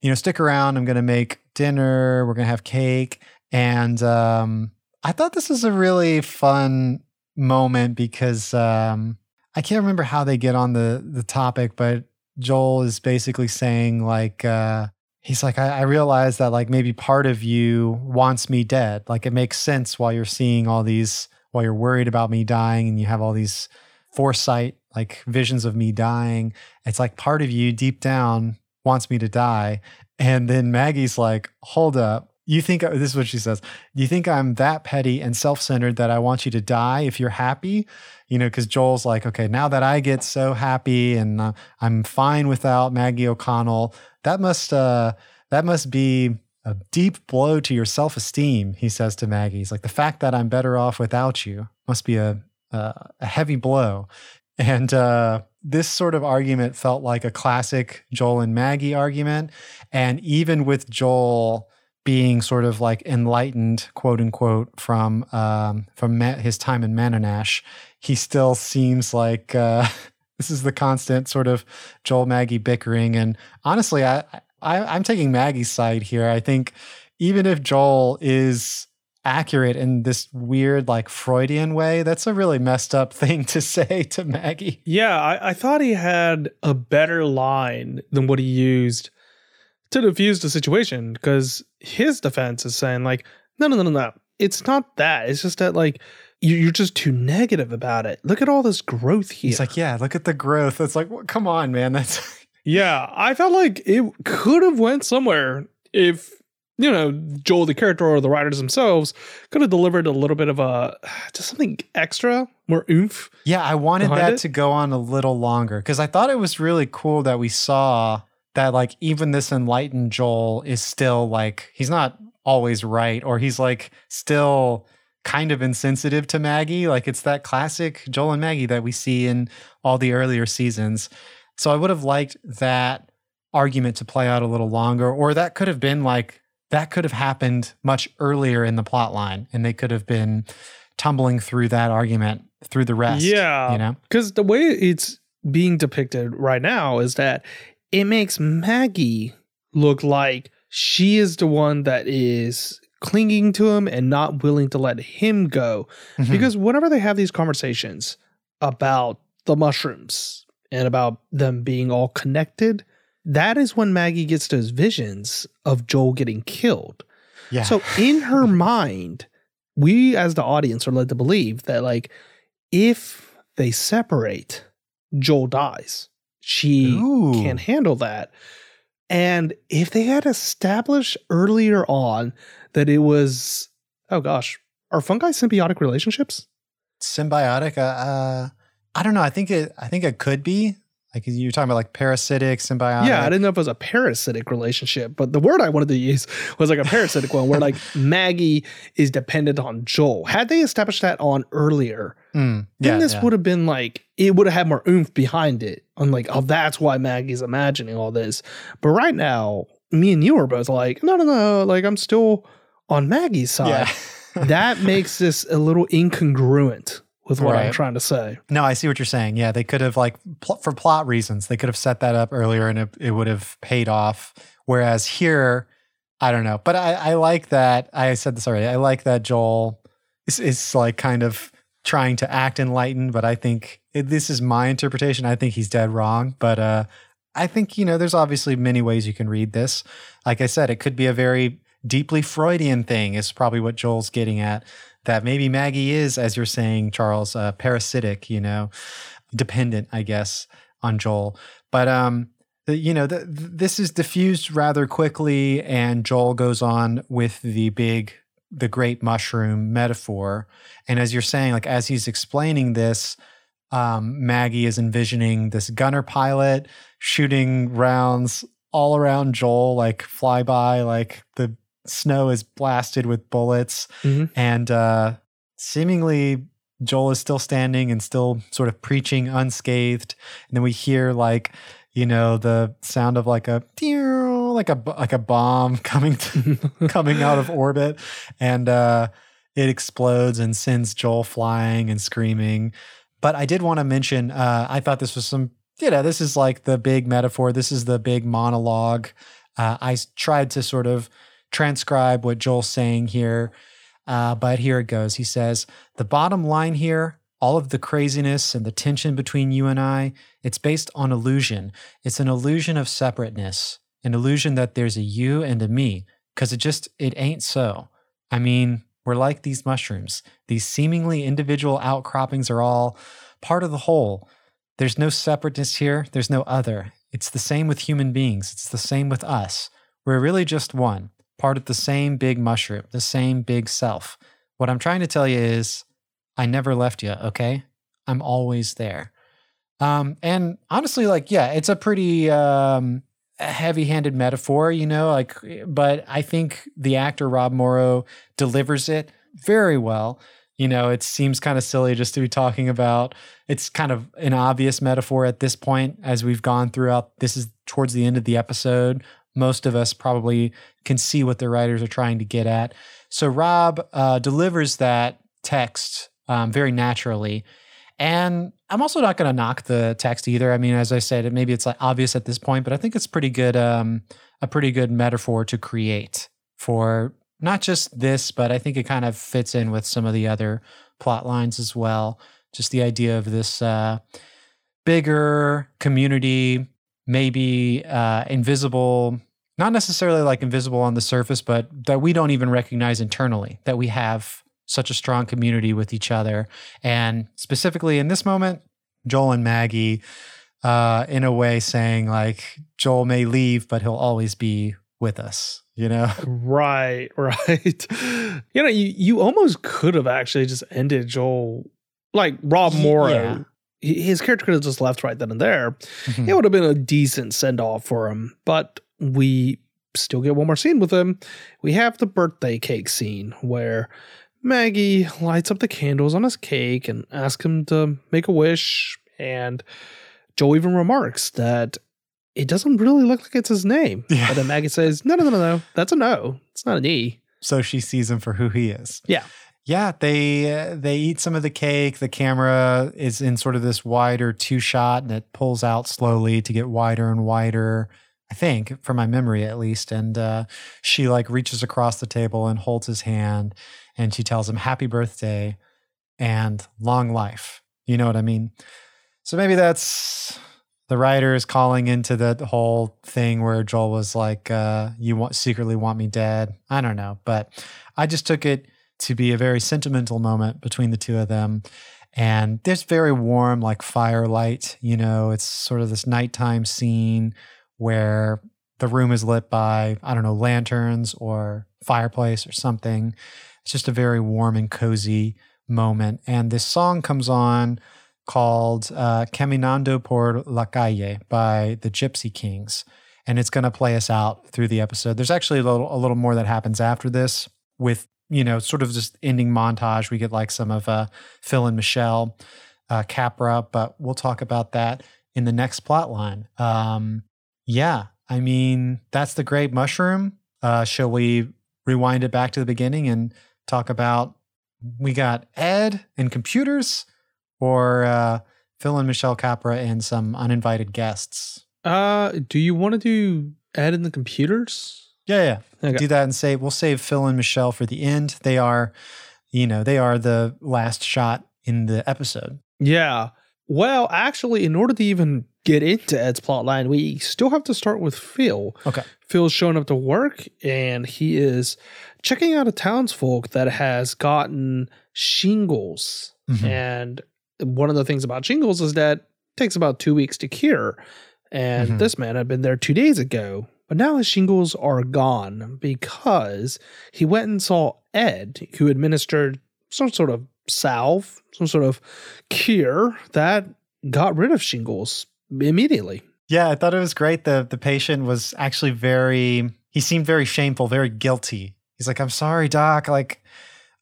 You know, stick around. I'm to make dinner. We're to have cake. And um, I thought this was a really fun moment because um, I can't remember how they get on the the topic, but Joel is basically saying like uh, he's like I, I realize that like maybe part of you wants me dead. Like it makes sense while you're seeing all these while you're worried about me dying and you have all these foresight like visions of me dying. It's like part of you deep down wants me to die. And then Maggie's like, hold up. You think this is what she says. You think I'm that petty and self-centered that I want you to die if you're happy? You know, because Joel's like, okay, now that I get so happy and uh, I'm fine without Maggie O'Connell, that must uh, that must be a deep blow to your self-esteem. He says to Maggie, he's like, the fact that I'm better off without you must be a a, a heavy blow. And uh, this sort of argument felt like a classic Joel and Maggie argument. And even with Joel being sort of like enlightened, quote unquote, from um, from his time in Manonash, he still seems like uh, this is the constant sort of Joel Maggie bickering. And honestly, I, I I'm taking Maggie's side here. I think even if Joel is accurate in this weird like Freudian way, that's a really messed up thing to say to Maggie. Yeah, I, I thought he had a better line than what he used to diffuse the situation because his defense is saying like, no, no, no, no, no. It's not that. It's just that like you- you're just too negative about it. Look at all this growth here. He's like, yeah, look at the growth. It's like, well, come on, man. That's Yeah, I felt like it could have went somewhere if you know Joel, the character, or the writers themselves could have delivered a little bit of a just something extra, more oomph. yeah. I wanted that it? to go on a little longer because I thought it was really cool that we saw that like even this enlightened Joel is still like he's not always right or he's like still kind of insensitive to Maggie. Like it's that classic Joel and Maggie that we see in all the earlier seasons. So I would have liked that argument to play out a little longer, or that could have been like that could have happened much earlier in the plot line, and they could have been tumbling through that argument through the rest. Yeah. you know, Because the way it's being depicted right now is that it makes Maggie look like she is the one that is clinging to him and not willing to let him go. Mhm. Because whenever they have these conversations about the mushrooms and about them being all connected, that is when Maggie gets those visions of Joel getting killed. yeah. So in her mind, we as the audience are led to believe that like if they separate, Joel dies. She Ooh. can't handle that. And if they had established earlier on that it was oh gosh, are fungi symbiotic relationships? symbiotic. Uh, uh, I don't know. I think it. I think it could be like you're talking about like parasitic, symbiotic. Yeah, I didn't know if it was a parasitic relationship, but the word I wanted to use was like a parasitic one where like Maggie is dependent on Joel. Had they established that on earlier, Mm, then this yeah. would have been like it would have had more oomph behind it. On like, oh, that's why Maggie's imagining all this. But right now, me and you are both like, no, no, no, like I'm still on Maggie's side. Yeah. that makes this a little incongruent with what I'm trying to say. No, I see what you're saying. Yeah, they could have like pl- for plot reasons, they could have set that up earlier and it, it would have paid off. Whereas here, I don't know. But I, I like that. I said this already. I like that Joel is, is like kind of trying to act enlightened, but I think it, this is my interpretation. I think he's dead wrong. But uh, I think, you know, there's obviously many ways you can read this. Like I said, it could be a very deeply Freudian thing, is probably what Joel's getting at. That maybe Maggie is, as you're saying, Charles, uh, parasitic, you know, dependent, I guess, on Joel. But um, you know, this is diffused rather quickly, and Joel goes on with the big, the great mushroom metaphor. And as you're saying, like as he's explaining this, um, Maggie is envisioning this gunner pilot shooting rounds all around Joel, like fly by, like the snow is blasted with bullets, Mhm. and uh, seemingly Joel is still standing and still sort of preaching unscathed. And then we hear like, you know, the sound of like a like a like a bomb coming to, coming out of orbit, and uh, it explodes and sends Joel flying and screaming. But I did want to mention, uh, I thought this was some, you know, this is like the big metaphor. This is the big monologue. Uh, I tried to sort of transcribe what Joel's saying here, uh, but here it goes. He says, The bottom line here, all of the craziness and the tension between you and I, it's based on illusion. It's an illusion of separateness, an illusion that there's a you and a me, because it just, it ain't so. I mean, we're like these mushrooms. These seemingly individual outcroppings are all part of the whole. There's no separateness here, there's no other. It's the same with human beings, it's the same with us. We're really just one. Part of the same big mushroom, the same big self. What I'm trying to tell you is, I never left you, okay? I'm always there. Um, and honestly, like, yeah, it's a pretty um, heavy handed metaphor, you know, like, but I think the actor Rob Morrow delivers it very well. You know, it seems kind of silly just to be talking about it's kind of an obvious metaphor at this point as we've gone throughout. This is towards the end of the episode. Most of us probably can see what the writers are trying to get at. So Rob uh, delivers that text um, very naturally. And I'm also not going to knock the text either. I mean, as I said, maybe it's like obvious at this point, but I think it's pretty good, um, a pretty good metaphor to create for not just this, but I think it kind of fits in with some of the other plot lines as well. Just the idea of this uh, bigger community, maybe uh, invisible, not necessarily like invisible on the surface, but that we don't even recognize internally, that we have such a strong community with each other. And specifically in this moment, Joel and Maggie, uh, in a way, saying like, Joel may leave, but he'll always be with us, you know? Right, right. you know, you, you almost could have actually just ended Joel, like Rob Morrow. Yeah. His character could have just left right then and there. Mhm. It would have been a decent send off for him, but we still get one more scene with him. We have the birthday cake scene where Maggie lights up the candles on his cake and asks him to make a wish. And Joe even remarks that it doesn't really look like it's his name. Yeah. But then Maggie says, No, no, no, no, no. That's a no. It's not an E. so she sees him for who he is. Yeah. Yeah, they uh, they eat some of the cake. The camera is in sort of this wider two shot, and it pulls out slowly to get wider and wider. I think, from my memory at least. And uh, she like reaches across the table and holds his hand, and she tells him "Happy birthday" and "Long life." You know what I mean? So maybe that's the writers calling into the whole thing where Joel was like, uh, "You want secretly want me dead." I don't know, but I just took it to be a very sentimental moment between the two of them. And there's very warm, like firelight. You know, it's sort of this nighttime scene where the room is lit by, I don't know, lanterns or fireplace or something. It's just a very warm and cozy moment. And this song comes on called uh, Caminando por la Calle by the Gipsy Kings. And it's going to play us out through the episode. There's actually a little, a little more that happens after this with you know, sort of just ending montage. We get like some of uh, Phil and Michelle uh, Capra, but we'll talk about that in the next plot line. Um, yeah, I mean, that's the great mushroom. Uh, shall we rewind it back to the beginning and talk about we got Ed and computers or uh, Phil and Michelle Capra and some uninvited guests? Uh, do you want to do Ed in the computers? Yeah, yeah. Okay. Do that and say we'll save Phil and Michelle for the end. They are, you know, they are the last shot in the episode. Yeah. Well, actually, in order to even get into Ed's plotline, we still have to start with Phil. Okay. Phil's showing up to work and he is checking out a townsfolk that has gotten shingles. Mhm. And one of the things about shingles is that it takes about two weeks to cure. And Mhm. this man had been there two days ago. But now his shingles are gone because he went and saw Ed, who administered some sort of salve, some sort of cure that got rid of shingles immediately. Yeah, I thought it was great. The the patient was actually very he seemed very shameful, very guilty. He's like, I'm sorry, doc. Like,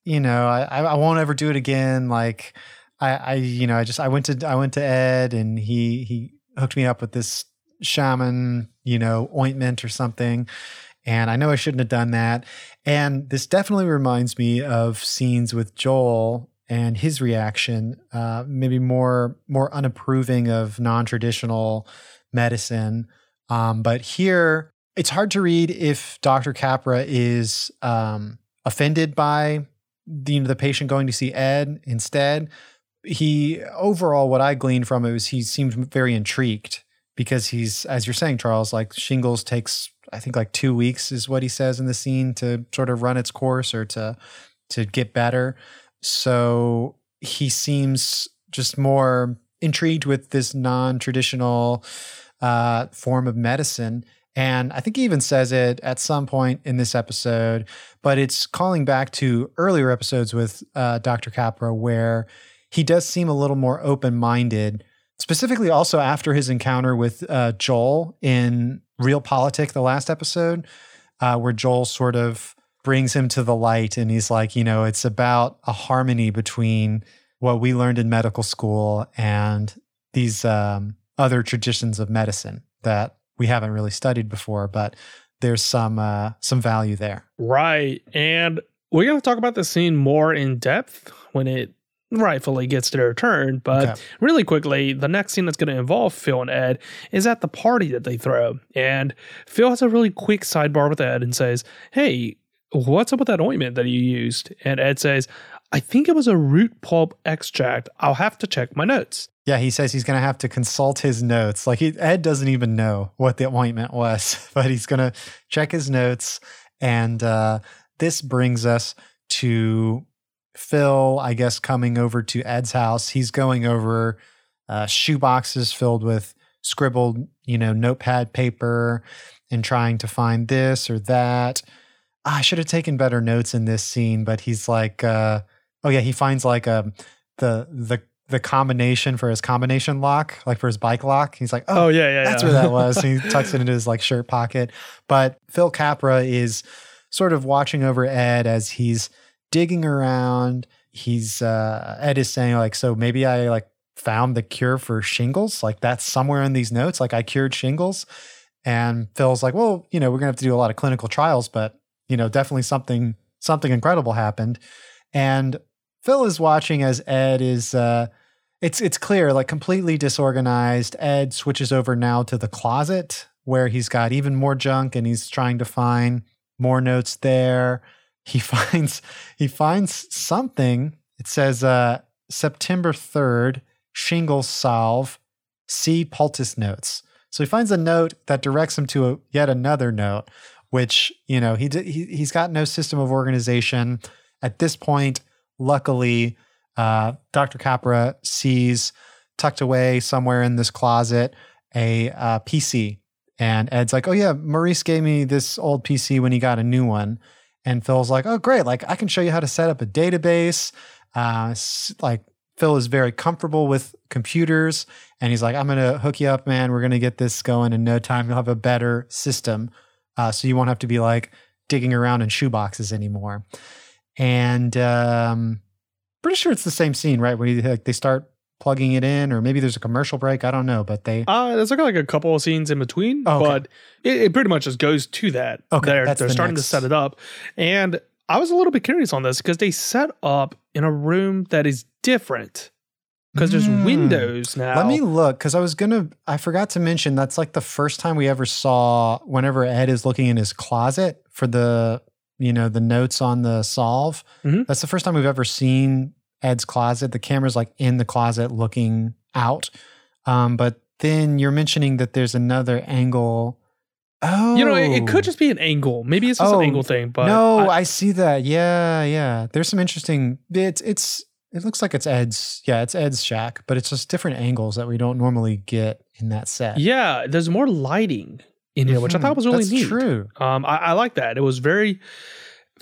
you know, I, I won't ever do it again. Like I, I you know, I just I went to I went to Ed and he he hooked me up with this shaman, you know, ointment or something. And I know I shouldn't have done that. And this definitely reminds me of scenes with Joel and his reaction, uh, maybe more more unapproving of non-traditional medicine. Um, but here, it's hard to read if Dr. Capra is um, offended by the, you know, the patient going to see Ed instead. He overall, what I gleaned from it was he seemed very intrigued because he's, as you're saying, Charles, like shingles takes, I think, like two weeks is what he says in the scene to sort of run its course or to to get better. So he seems just more intrigued with this non-traditional uh, form of medicine. And I think he even says it at some point in this episode, but it's calling back to earlier episodes with uh, Dr. Capra where he does seem a little more open minded, specifically also after his encounter with uh, Joel in Real Realpolitik, the last episode, uh, where Joel sort of brings him to the light and he's like, you know, it's about a harmony between what we learned in medical school and these um, other traditions of medicine that we haven't really studied before, but there's some uh, some value there. Right. And we're going to talk about the scene more in depth when it rightfully gets to their turn. But Okay. really quickly, the next scene that's going to involve Phil and Ed is at the party that they throw. And Phil has a really quick sidebar with Ed and says, Hey, what's up with that ointment that you used? And Ed says, I think it was a root pulp extract. I'll have to check my notes. Yeah, he says he's going to have to consult his notes. Like he, Ed doesn't even know what the ointment was, but he's going to check his notes. And uh, this brings us to Phil, I guess, coming over to Ed's house. He's going over uh, shoe boxes filled with scribbled, you know, notepad paper and trying to find this or that. Ah, I should have taken better notes in this scene, but he's like, uh, oh yeah, he finds like um the the the combination for his combination lock, like for his bike lock. He's like, Oh, oh, yeah, yeah. that's yeah. where that was. And he tucks it into his like shirt pocket. But Phil Capra is sort of watching over Ed as he's digging around. He's uh Ed is saying like, so maybe I like found the cure for shingles. Like that's somewhere in these notes. Like I cured shingles. And Phil's like, well, you know, we're gonna have to do a lot of clinical trials, but you know, definitely something something incredible happened. And Phil is watching as Ed is uh it's it's clear, like completely disorganized. Ed switches over now to the closet where he's got even more junk and he's trying to find more notes there. He finds he finds something. It says uh September 3rd, shingles solve, see poultice notes. So he finds a note that directs him to a, yet another note, which, you know, he, he he's got no system of organization. At this point, luckily, uh, Dr. Capra sees tucked away somewhere in this closet a uh, PC. And Ed's like, oh, yeah, Maurice gave me this old PC when he got a new one. And Phil's like, oh, great. Like, I can show you how to set up a database. Uh, like, Phil is very comfortable with computers. And he's like, I'm going to hook you up, man. We're going to get this going in no time. You'll have a better system. Uh, so you won't have to be like digging around in shoeboxes anymore. And um, pretty sure it's the same scene, right? Where you, like, they start plugging it in, or maybe there's a commercial break. I don't know, but they. Uh, there's like, like a couple of scenes in between, Oh, okay. but it, it pretty much just goes to that. Okay, they're, they're the starting next- to set it up, and I was a little bit curious on this because they set up in a room that is different because there's Mm. windows now. Let me look because I was gonna. I forgot to mention that's like the first time we ever saw. Whenever Ed is looking in his closet for the, you know, the notes on the solve. Mhm. That's the first time we've ever seen Ed's closet. The camera's like in the closet looking out. Um, but then you're mentioning that there's another angle. Oh, you know, it, it could just be an angle. Maybe it's just Oh, an angle thing, but no, I- I, see that. Yeah, yeah. There's some interesting. It's it's it looks like it's Ed's. Yeah, it's Ed's shack, but it's just different angles that we don't normally get in that set. yeah, there's more lighting in here, which I thought was really That's neat. True. Um, I, I like that. It was very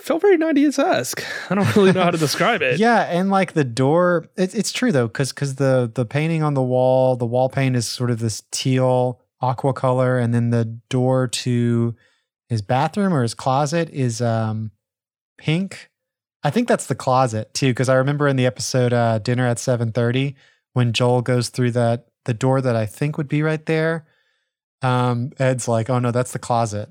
felt very 90s esque. I don't really know how to describe it. Yeah, and like the door, it, it's true though, because because the the painting on the wall, the wall paint is sort of this teal aqua color, and then the door to his bathroom or his closet is um pink. I think that's the closet too, because I remember in the episode uh, Dinner at Seven Thirty when Joel goes through that the door that I think would be right there. Um, Ed's like, "Oh no, that's the closet,"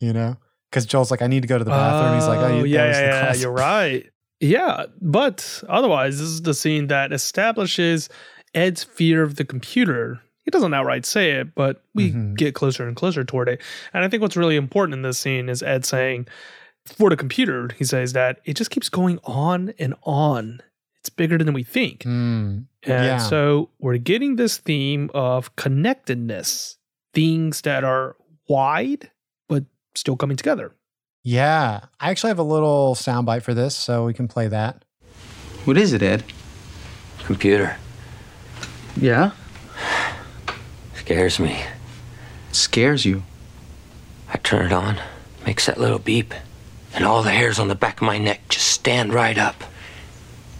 you know, because Joel's like, "I need to go to the bathroom." He's like, "Oh, you, yeah, that was the yeah, yeah, you're right. Yeah, but otherwise, this is the scene that establishes Ed's fear of the computer. He doesn't outright say it, but we Mhm. get closer and closer toward it. And I think what's really important in this scene is Ed saying, for the computer, he says that it just keeps going on and on. It's bigger than we think. Mm, And Yeah. so we're getting this theme of connectedness, things that are wide, but still coming together. Yeah, I actually have a little soundbite for this, so we can play that. What is it, Ed? Computer Yeah? scares me. Scares you. I turn it on, makes that little beep, and all the hairs on the back of my neck just stand right up.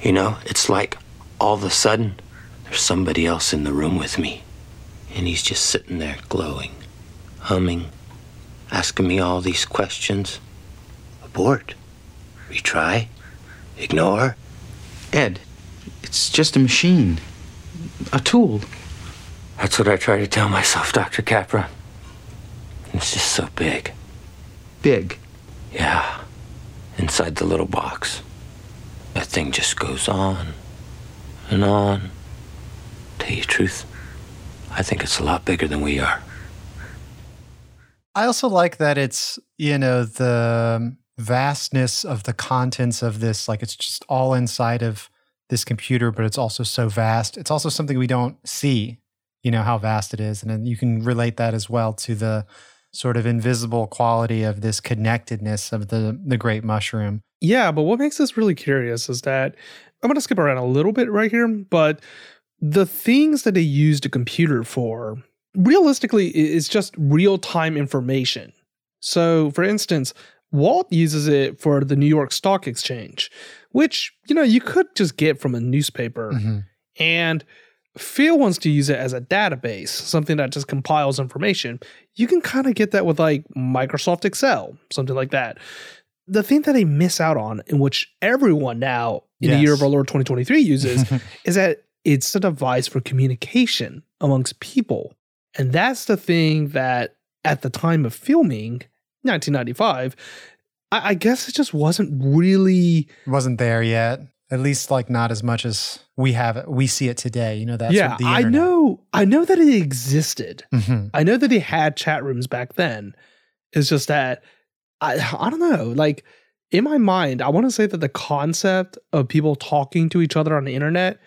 You know, it's like all of a sudden there's somebody else in the room with me, and he's just sitting there glowing, humming, asking me all these questions. Abort, retry, ignore. Ed, it's just a machine, a tool. That's what I try to tell myself, Dr. Capra. It's just so big. Big. Yeah, inside the little box. That thing just goes on and on. Tell you the truth, I think it's a lot bigger than we are. I also like that it's, you know, the vastness of the contents of this, like it's just all inside of this computer, but it's also so vast. It's also something we don't see, you know, how vast it is. And then you can relate that as well to the sort of invisible quality of this connectedness of the the great mushroom. Yeah, but what makes this really curious is that I'm going to skip around a little bit right here, but the things that they used a computer for realistically it's just real time information. So, for instance, Walt uses it for the New York Stock Exchange, which, you know, you could just get from a newspaper. Mhm. And Phil wants to use it as a database, something that just compiles information. You can kind of get that with like Microsoft Excel, something like that. The thing that they miss out on, in which everyone now in the year of our Lord 2023 uses, is that it's a device for communication amongst people. And that's the thing that at the time of filming, 1995, I, I guess it just wasn't really. It wasn't there yet. At least like not as much as we have it. We see it today. You know, that's yeah, I know. I know that it existed. Mhm. I know that they had chat rooms back then. It's just that I I don't know. Like in my mind, I want to say that the concept of people talking to each other on the internet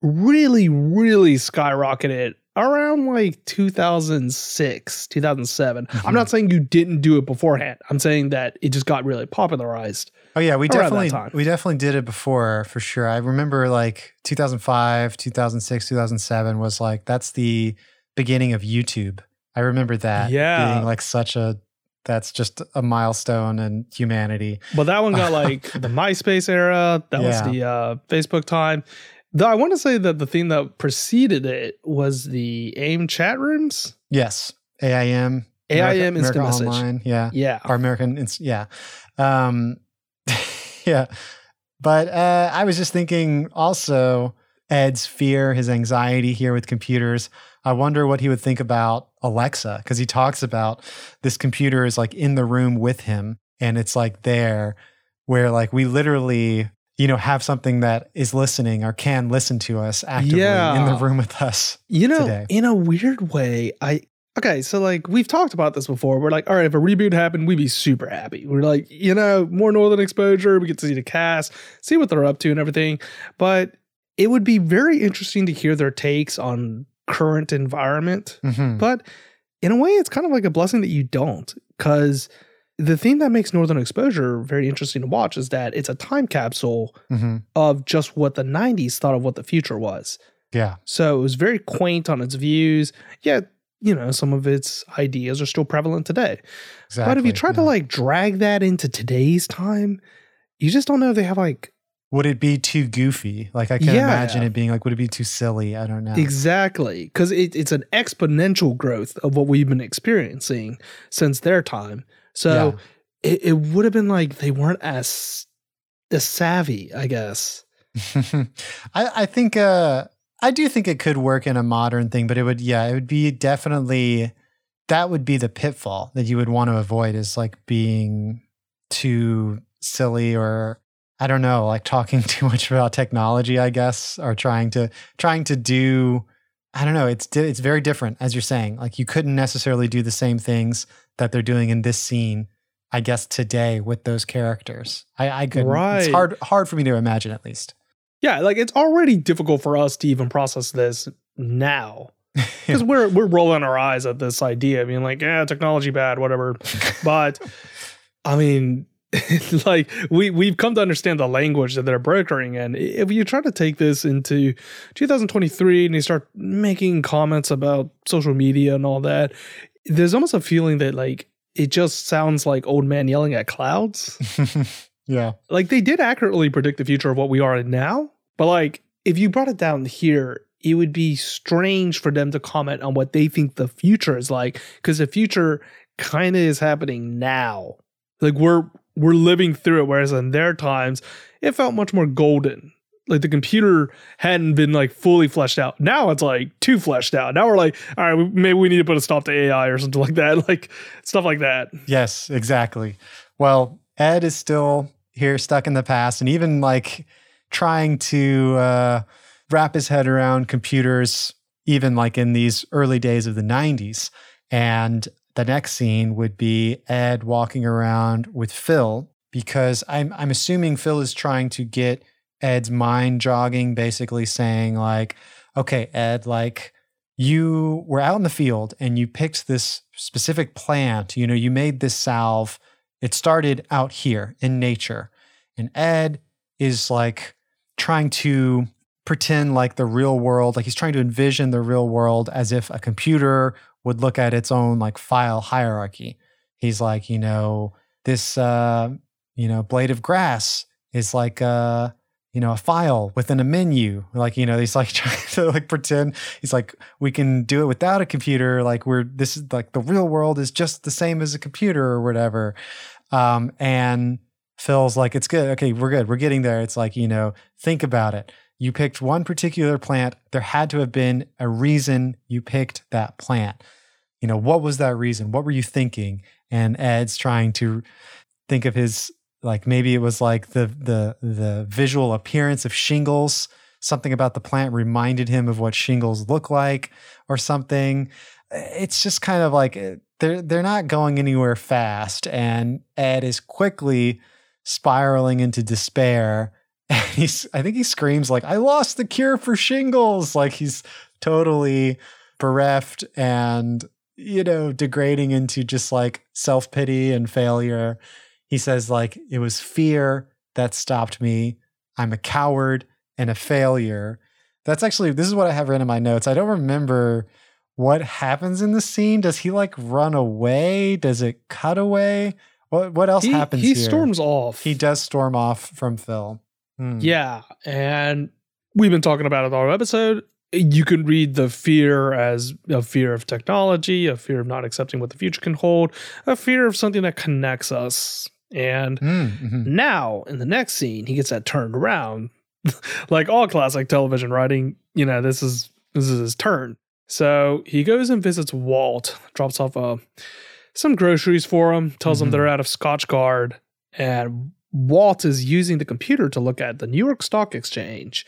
really, really skyrocketed around like 2006, 2007. I'm Mhm. not saying you didn't do it beforehand. I'm saying that it just got really popularized. Oh yeah, we definitely we definitely did it before for sure. I remember like 2005, 2006, 2007 was like that's the beginning of YouTube. I remember that Yeah. being like such a that's just a milestone in humanity. But that one got like the MySpace era. That was the uh, Facebook time. Though I want to say that the thing that preceded it was the AIM chat rooms. Yes, AIM, AIM America- instant America message. Yeah, Yeah. or American, yeah, um, yeah. But uh, I was just thinking also Ed's fear, his anxiety here with computers. I wonder what he would think about Alexa because he talks about this computer is like in the room with him and it's like there where like we literally you know have something that is listening or can listen to us actively in the room with us. You know, today. in a weird way, I okay, so like we've talked about this before. We're like, all right, if a reboot happened, we'd be super happy. We're like, you know, more northern exposure, we get to see the cast, see what they're up to and everything. But it would be very interesting to hear their takes on current environment. Mhm. But in a way, it's kind of like a blessing that you don't, because the thing that makes Northern Exposure very interesting to watch is that it's a time capsule Mhm. of just what the 90s thought of what the future was. Yeah. So it was very quaint on its views, yet, you know, some of its ideas are still prevalent today. Exactly. but if you try to like drag that into today's time, you just don't know if they have like would it be too goofy? Like I can Yeah. imagine it being like, would it be too silly? I don't know. Exactly, because it, it's an exponential growth of what we've been experiencing since their time. So it, it would have been like they weren't as as savvy, I guess. I, I think uh I do think it could work in a modern thing, but it would yeah, it would be definitely that would be the pitfall that you would want to avoid is like being too silly or I don't know, like talking too much about technology, I guess, or trying to trying to do I don't know, it's it's very different as you're saying. Like you couldn't necessarily do the same things that they're doing in this scene, I guess today with those characters. I I could Right. it's hard hard for me to imagine at least. Yeah, like it's already difficult for us to even process this now because we're we're rolling our eyes at this idea, being like, "Yeah, technology bad, whatever." But I mean, like we we've come to understand the language that they're brokering, and if you try to take this into 2023 and you start making comments about social media and all that, there's almost a feeling that like it just sounds like old man yelling at clouds. yeah. like they did accurately predict the future of what we are in now, but like if you brought it down here, it would be strange for them to comment on what they think the future is like because the future kind of is happening now. Like we're we're living through it whereas in their times it felt much more golden. Like the computer hadn't been like fully fleshed out. Now it's like too fleshed out. Now we're like, all right, maybe we need to put a stop to AI or something like that. Like stuff like that. Yes, exactly. Well, Ed is still here, stuck in the past, and even like trying to uh, wrap his head around computers, even like in these early days of the 90s. And the next scene would be Ed walking around with Phil because I'm I'm assuming Phil is trying to get Ed's mind jogging, basically saying like, okay, Ed, like you were out in the field and you picked this specific plant, you know, you made this salve. It started out here in nature. And Ed is like trying to pretend like the real world, like he's trying to envision the real world as if a computer would look at its own like file hierarchy. He's like, you know, this uh, you know, blade of grass is like uh, you know, a file within a menu. Like, you know, he's like trying to like pretend he's like, we can do it without a computer. Like we're this is like the real world is just the same as a computer or whatever. Um, and Phil's like, it's good. Okay, we're good. We're getting there. It's like, you know, think about it. You picked one particular plant. There had to have been a reason you picked that plant. You know, what was that reason? What were you thinking? And Ed's trying to think of his like maybe it was like the the the visual appearance of shingles. Something about the plant reminded him of what shingles look like or something. It's just kind of like eh, they're they're not going anywhere fast and ed is quickly spiraling into despair. And he's i think he screams like i lost the cure for shingles! Like he's totally bereft and you know degrading into just like self-pity and failure he says like it was fear that stopped me i'm a coward and a failure that's actually this is what i have written in my notes i don't remember what happens in the scene does he like run away does it cut away what what else He, happens he here? storms off. he does storm off from phil Hmm. Yeah, and we've been talking about it all episode. You can read the fear as a fear of technology, a fear of not accepting what the future can hold, a fear of something that connects us. And Mm, mhm. now in the next scene, he gets that turned around. like all classic television writing, you know, this is this is his turn. So he goes and visits Walt, drops off uh, some groceries for him, tells him Mhm. they're out of Scotchgard, and Walt is using the computer to look at the New York Stock Exchange,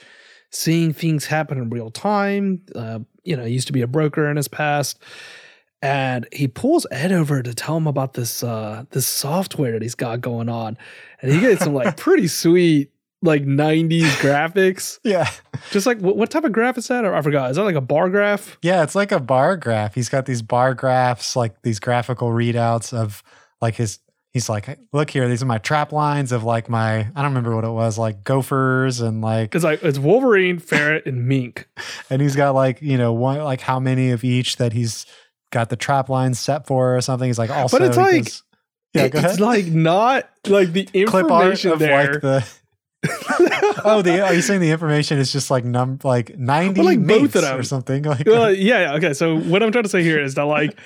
seeing things happen in real time. Uh, you know, he used to be a broker in his past. And he pulls Ed over to tell him about this uh this software that he's got going on. And he gets some like pretty sweet like 90s graphics. yeah Just like what, what type of graph is that? Or I forgot. Is that like a bar graph? Yeah, it's like a bar graph. He's got these bar graphs, like these graphical readouts of like his. He's like, look here, these are my trap lines of like my. I don't remember what it was, like gophers and like, It's like it's Wolverine, Ferret, and Mink. and he's got like you know one like how many of each that he's got the trap lines set for or something. He's like also, But it's like- yeah, go it's like not like the information there. like the. oh, the are you saying the information is just like num like ninety Well, like both of them. or something like Well, yeah, yeah, okay. So what I'm trying to say here is that like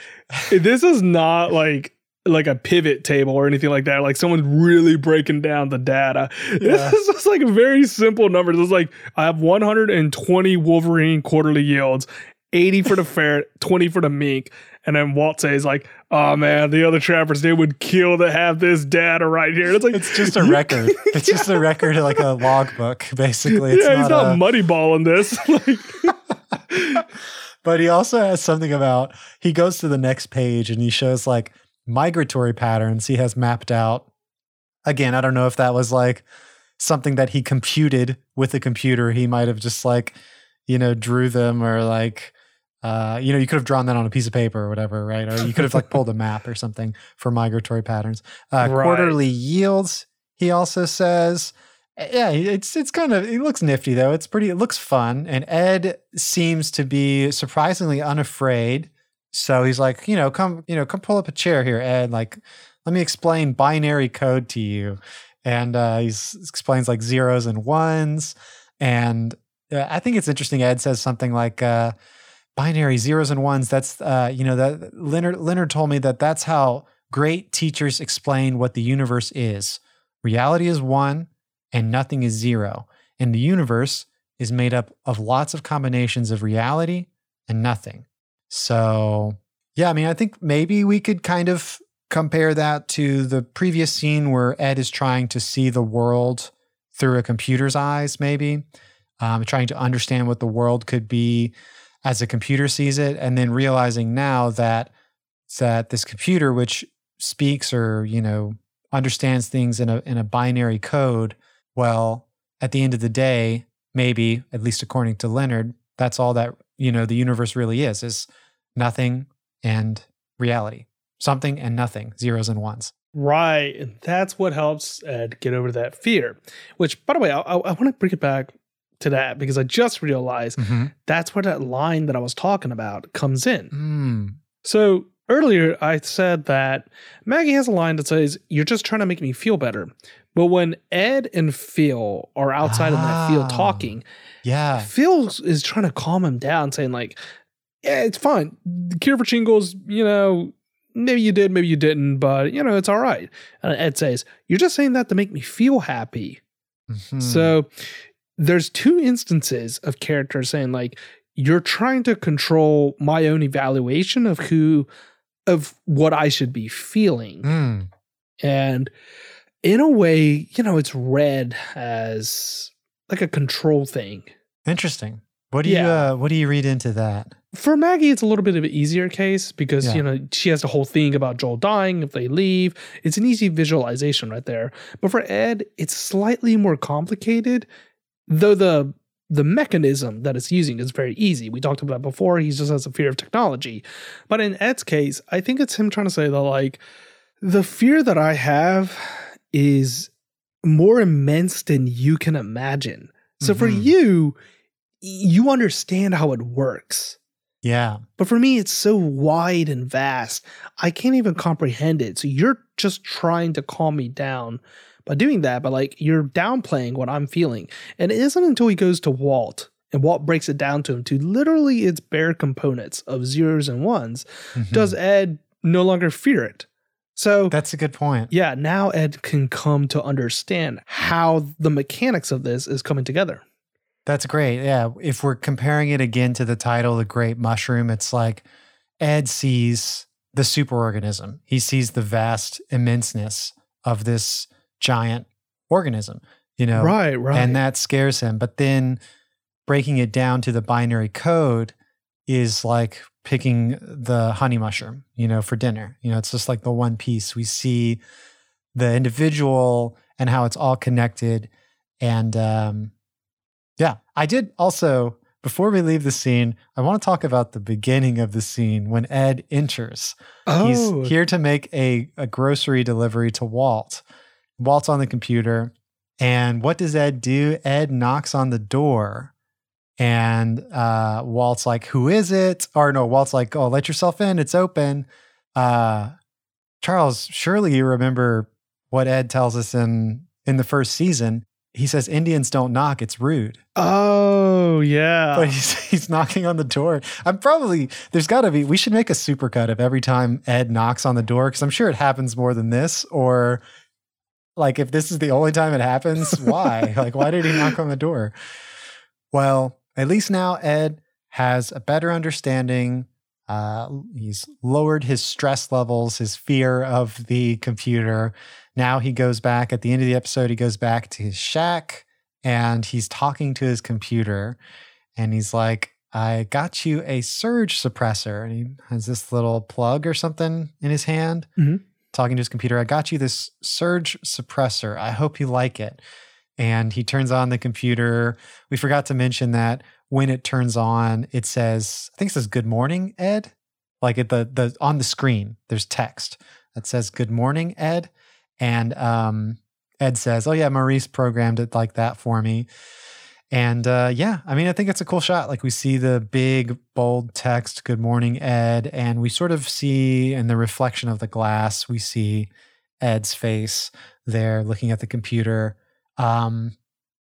this is not like like a pivot table or anything like that. Like someone's really breaking down the data. Yeah. This is just like very simple numbers. It's like I have 120 Wolverine quarterly yields, 80 for the ferret, 20 for the mink. And then Walt says like, "Oh man, the other trappers they would kill to have this data right here." And it's like It's just a record. It's just a record, like a logbook, basically. It's yeah, he's not, not a, muddyballing this. like, but he also has something about he goes to the next page and he shows like migratory patterns he has mapped out. Again, I don't know if that was like something that he computed with a computer. He might have just like, you know, drew them or like uh, you know, you could have drawn that on a piece of paper or whatever, right? Or you could have like pulled a map or something for migratory patterns. Uh, Right. Quarterly yields, he also says. Uh, Yeah, it's it's kind of it looks nifty though. It's pretty. It looks fun, and Ed seems to be surprisingly unafraid So he's like, you know, come, you know, come pull up a chair here, Ed. Like, let me explain binary code to you. And uh, he explains like zeros and ones. And uh, I think it's interesting. Ed says something like, uh, binary zeros and ones. That's, uh, you know, that Leonard, Leonard told me that that's how great teachers explain what the universe is. Reality is one and nothing is zero. And the universe is made up of lots of combinations of reality and nothing. So, yeah, I mean, I think maybe we could kind of compare that to the previous scene where Ed is trying to see the world through a computer's eyes, maybe, um, trying to understand what the world could be as a computer sees it, and then realizing now that that this computer, which speaks or you know understands things in a in a binary code, well, at the end of the day, maybe at least according to Leonard, that's all that you know the universe really is is nothing and reality, something and nothing, zeros and ones. Right. And that's what helps Ed get over that fear. Which, by the way, I, I, I want to bring it back to that because I just realized Mm-hmm. that's where that line that I was talking about comes in. Mm. So earlier I said that Maggie has a line that says, You're just trying to make me feel better. But when Ed and Phil are outside of that field Ah. talking, Yeah. Phil is trying to calm him down, saying, like, yeah, it's fine. The cure for shingles, you know, maybe you did, maybe you didn't, but you know, it's all right. And Ed says, You're just saying that to make me feel happy. Mhm. So there's two instances of characters saying like you're trying to control my own evaluation of who of what I should be feeling. Mm. And in a way, you know, it's read as like a control thing. Interesting. What do you uh, what do you read into that? For Maggie, it's a little bit of an easier case because, Yeah. you know, she has the whole thing about Joel dying if they leave. It's an easy visualization right there. But for Ed, it's slightly more complicated, though the the mechanism that it's using is very easy. We talked about before. He just has a fear of technology. But in Ed's case, I think it's him trying to say that, like, the fear that I have is more immense than you can imagine. So for Mhm. you, you understand how it works. Yeah. But for me, it's so wide and vast, I can't even comprehend it. So you're just trying to calm me down by doing that, but like you're downplaying what I'm feeling. And it isn't until he goes to Walt and Walt breaks it down to him to literally its bare components of zeros and ones, Mhm. does Ed no longer fear it. So That's a good point. yeah, now Ed can come to understand how the mechanics of this is coming together. That's great. Yeah. If we're comparing it again to the title, The Great Mushroom, it's like Ed sees the superorganism. He sees the vast immenseness of this giant organism, you know, Right, right. and that scares him. But then breaking it down to the binary code is like picking the honey mushroom, you know, for dinner. You know, it's just like the one piece. We see the individual and how it's all connected. And um, yeah, I did also, before we leave the scene, I want to talk about the beginning of the scene when Ed enters. oh, He's here to make a, a grocery delivery to Walt. Walt's on the computer. And what does Ed do? Ed knocks on the door. And uh, Walt's like, Who is it? Or no, Walt's like, Oh, let yourself in. It's open. Uh, Charles, surely you remember what Ed tells us in in the first season. He says Indians don't knock, it's rude. Oh yeah. But he's he's knocking on the door. I'm probably there's got to be. We should make a supercut of every time Ed knocks on the door because I'm sure it happens more than this. Or like if this is the only time it happens, why? like why did he knock on the door? Well, at least now Ed has a better understanding. Uh, he's lowered his stress levels, his fear of the computer. Now he goes back at the end of the episode. He goes back to his shack and he's talking to his computer and he's like i got you a surge suppressor and he has this little plug or something in his hand Mhm. Talking to his computer i got you this surge suppressor. I hope you like it. And he turns on the computer. We forgot to mention that when it turns on it says i think it says good morning ed. Like at the the on the screen there's text that says good morning ed. And um Ed says, "Oh yeah, Maurice programmed it like that for me." And uh, yeah, I mean, I think it's a cool shot. Like we see the big bold text, "Good morning, Ed," and we sort of see in the reflection of the glass, we see Ed's face there, looking at the computer. Um,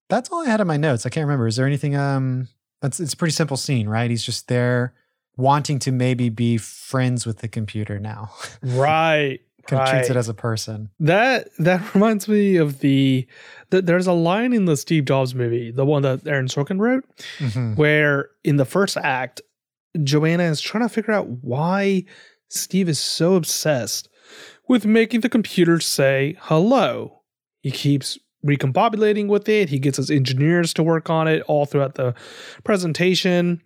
that's all I had in my notes. I can't remember. Is there anything? Um, that's it's a pretty simple scene, right? He's just there, wanting to maybe be friends with the computer now. Right. Kind of treats it as a person. That that reminds me of the, the there's a line in the Steve Jobs movie, the one that Aaron Sorkin wrote, Mhm. where in the first act, Joanna is trying to figure out why Steve is so obsessed with making the computer say hello. He keeps recombobulating with it. He gets his engineers to work on it all throughout the presentation,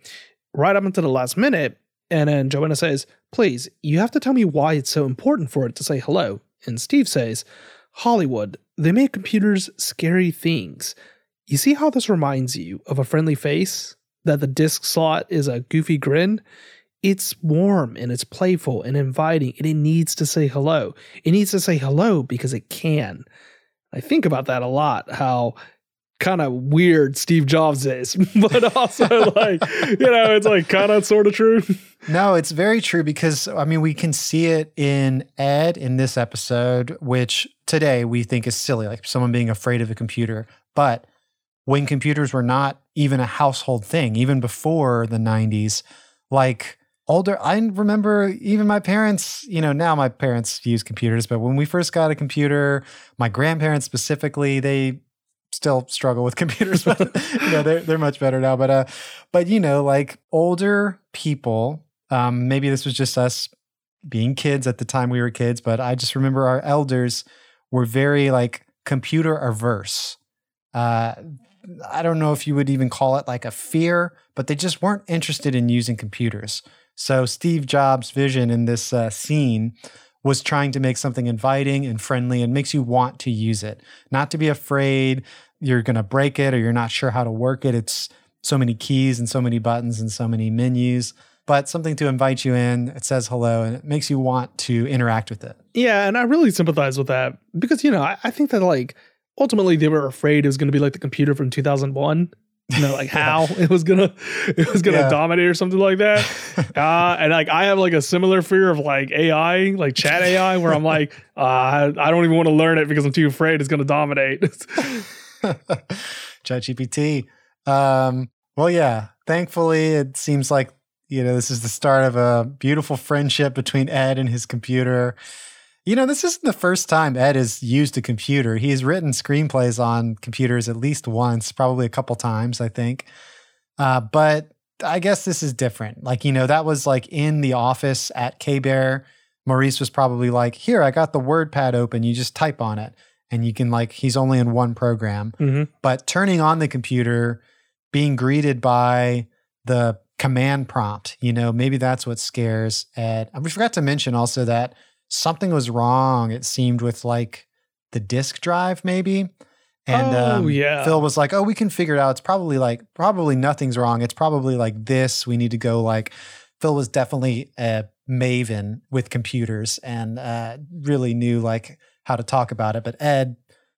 right up until the last minute. And then Joanna says, Please, you have to tell me why it's so important for it to say hello. And Steve says, Hollywood, they make computers scary things. You see how this reminds you of a friendly face? That the disk slot is a goofy grin? It's warm and it's playful and inviting, and it needs to say hello. It needs to say hello because it can. I think about that a lot, how kind of weird Steve Jobs is, but also like, you know, it's like kind of sort of true. No, it's very true because I mean we can see it in Ed in this episode, which today we think is silly, like someone being afraid of a computer. But when computers were not even a household thing, even before the 90s, like older, I remember even my parents, you know, now my parents use computers, but when we first got a computer, my grandparents specifically, they still struggle with computers, but you know, they're they're much better now. But uh but you know, like older people, um, maybe this was just us being kids at the time we were kids, but I just remember our elders were very like computer averse. Uh, I don't know if you would even call it like a fear, but they just weren't interested in using computers. So Steve Jobs' vision in this uh, scene was trying to make something inviting and friendly and makes you want to use it, not to be afraid you're going to break it or you're not sure how to work it. It's so many keys and so many buttons and so many menus, but something to invite you in. It says hello and it makes you want to interact with it. Yeah, and I really sympathize with that because you know I, I think that like ultimately they were afraid it was going to be like the computer from 2001. You know, like how it was gonna it was gonna Yeah. dominate or something like that. Uh, and like I have like a similar fear of like AI, like chat AI, where I'm like, uh, I don't even want to learn it because I'm too afraid it's gonna dominate. ChatGPT. Um, well, yeah. Thankfully, it seems like you know this is the start of a beautiful friendship between Ed and his computer. You know, this isn't the first time Ed has used a computer. He's written screenplays on computers at least once, probably a couple times, I think. Uh, but I guess this is different. Like, you know, that was like in the office at K Bear. Maurice was probably like, Here, I got the WordPad open. You just type on it. And you can, like, he's only in one program Mhm. but turning on the computer, being greeted by the command prompt, you know, maybe that's what scares Ed. We forgot to mention also that something was wrong, it seemed, with like the disk drive, maybe. And Oh, um, yeah. Phil was like, oh, we can figure it out. It's probably like, probably nothing's wrong. It's probably like this. We need to go like, Phil was definitely a maven with computers and uh, really knew like how to talk about it. But Ed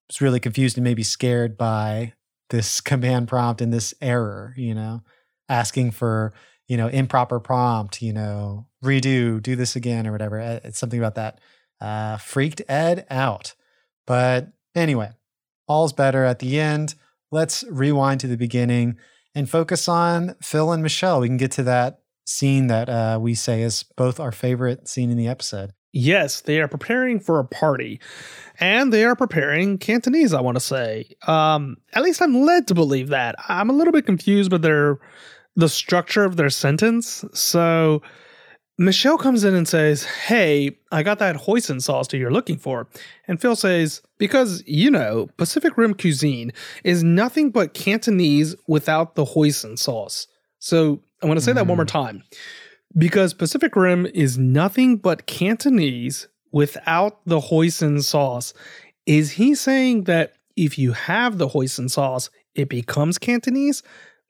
was really confused and maybe scared by this command prompt and this error, you know, asking for, you know, improper prompt, you know, redo, do this again or whatever. Uh, It's something about that. Uh, freaked Ed out. But anyway, all's better at the end. Let's rewind to the beginning and focus on Phil and Michelle. We can get to that scene that uh, we say is both our favorite scene in the episode. Yes, they are preparing for a party, and they are preparing Cantonese. I want to say, um, at least I'm led to believe that. I'm a little bit confused with their the structure of their sentence. So Michelle comes in and says, "Hey, I got that hoisin sauce that you're looking for," and Phil says, "Because you know, Pacific Rim cuisine is nothing but Cantonese without the hoisin sauce." So I want to say that one more hmm. time because Pacific Rim is nothing but Cantonese without the hoisin sauce. Is he saying that if you have the hoisin sauce, it becomes Cantonese?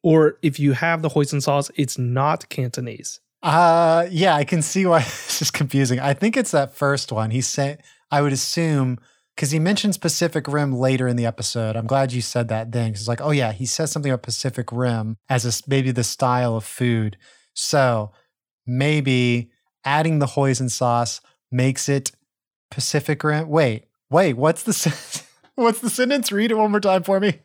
Or if you have the hoisin sauce, it's not Cantonese? Uh yeah, I can see why this is confusing. I think it's that first one. He said, I would assume because he mentions Pacific Rim later in the episode. I'm glad you said that then. 'cause It's like, oh yeah, he says something about Pacific Rim as a, maybe the style of food. So maybe adding the hoisin sauce makes it Pacific Rim. Wait, wait, what's the what's the sentence? Read it one more time for me.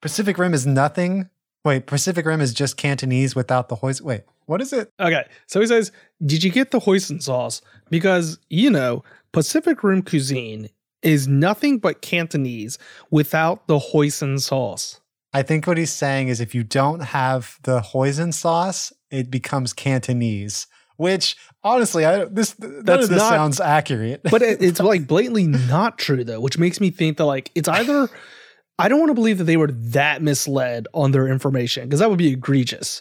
Pacific Rim is nothing. Wait, Pacific Rim is just Cantonese without the hoisin. Wait, what is it? Okay, so he says, "Did you get the hoisin sauce?" Because you know, Pacific Rim cuisine is nothing but Cantonese without the hoisin sauce. I think what he's saying is if you don't have the hoisin sauce, it becomes Cantonese. Which honestly, I this none That's of this not- sounds accurate. But it, it's like blatantly not true though, which makes me think that like it's either I don't want to believe that they were that misled on their information because that would be egregious.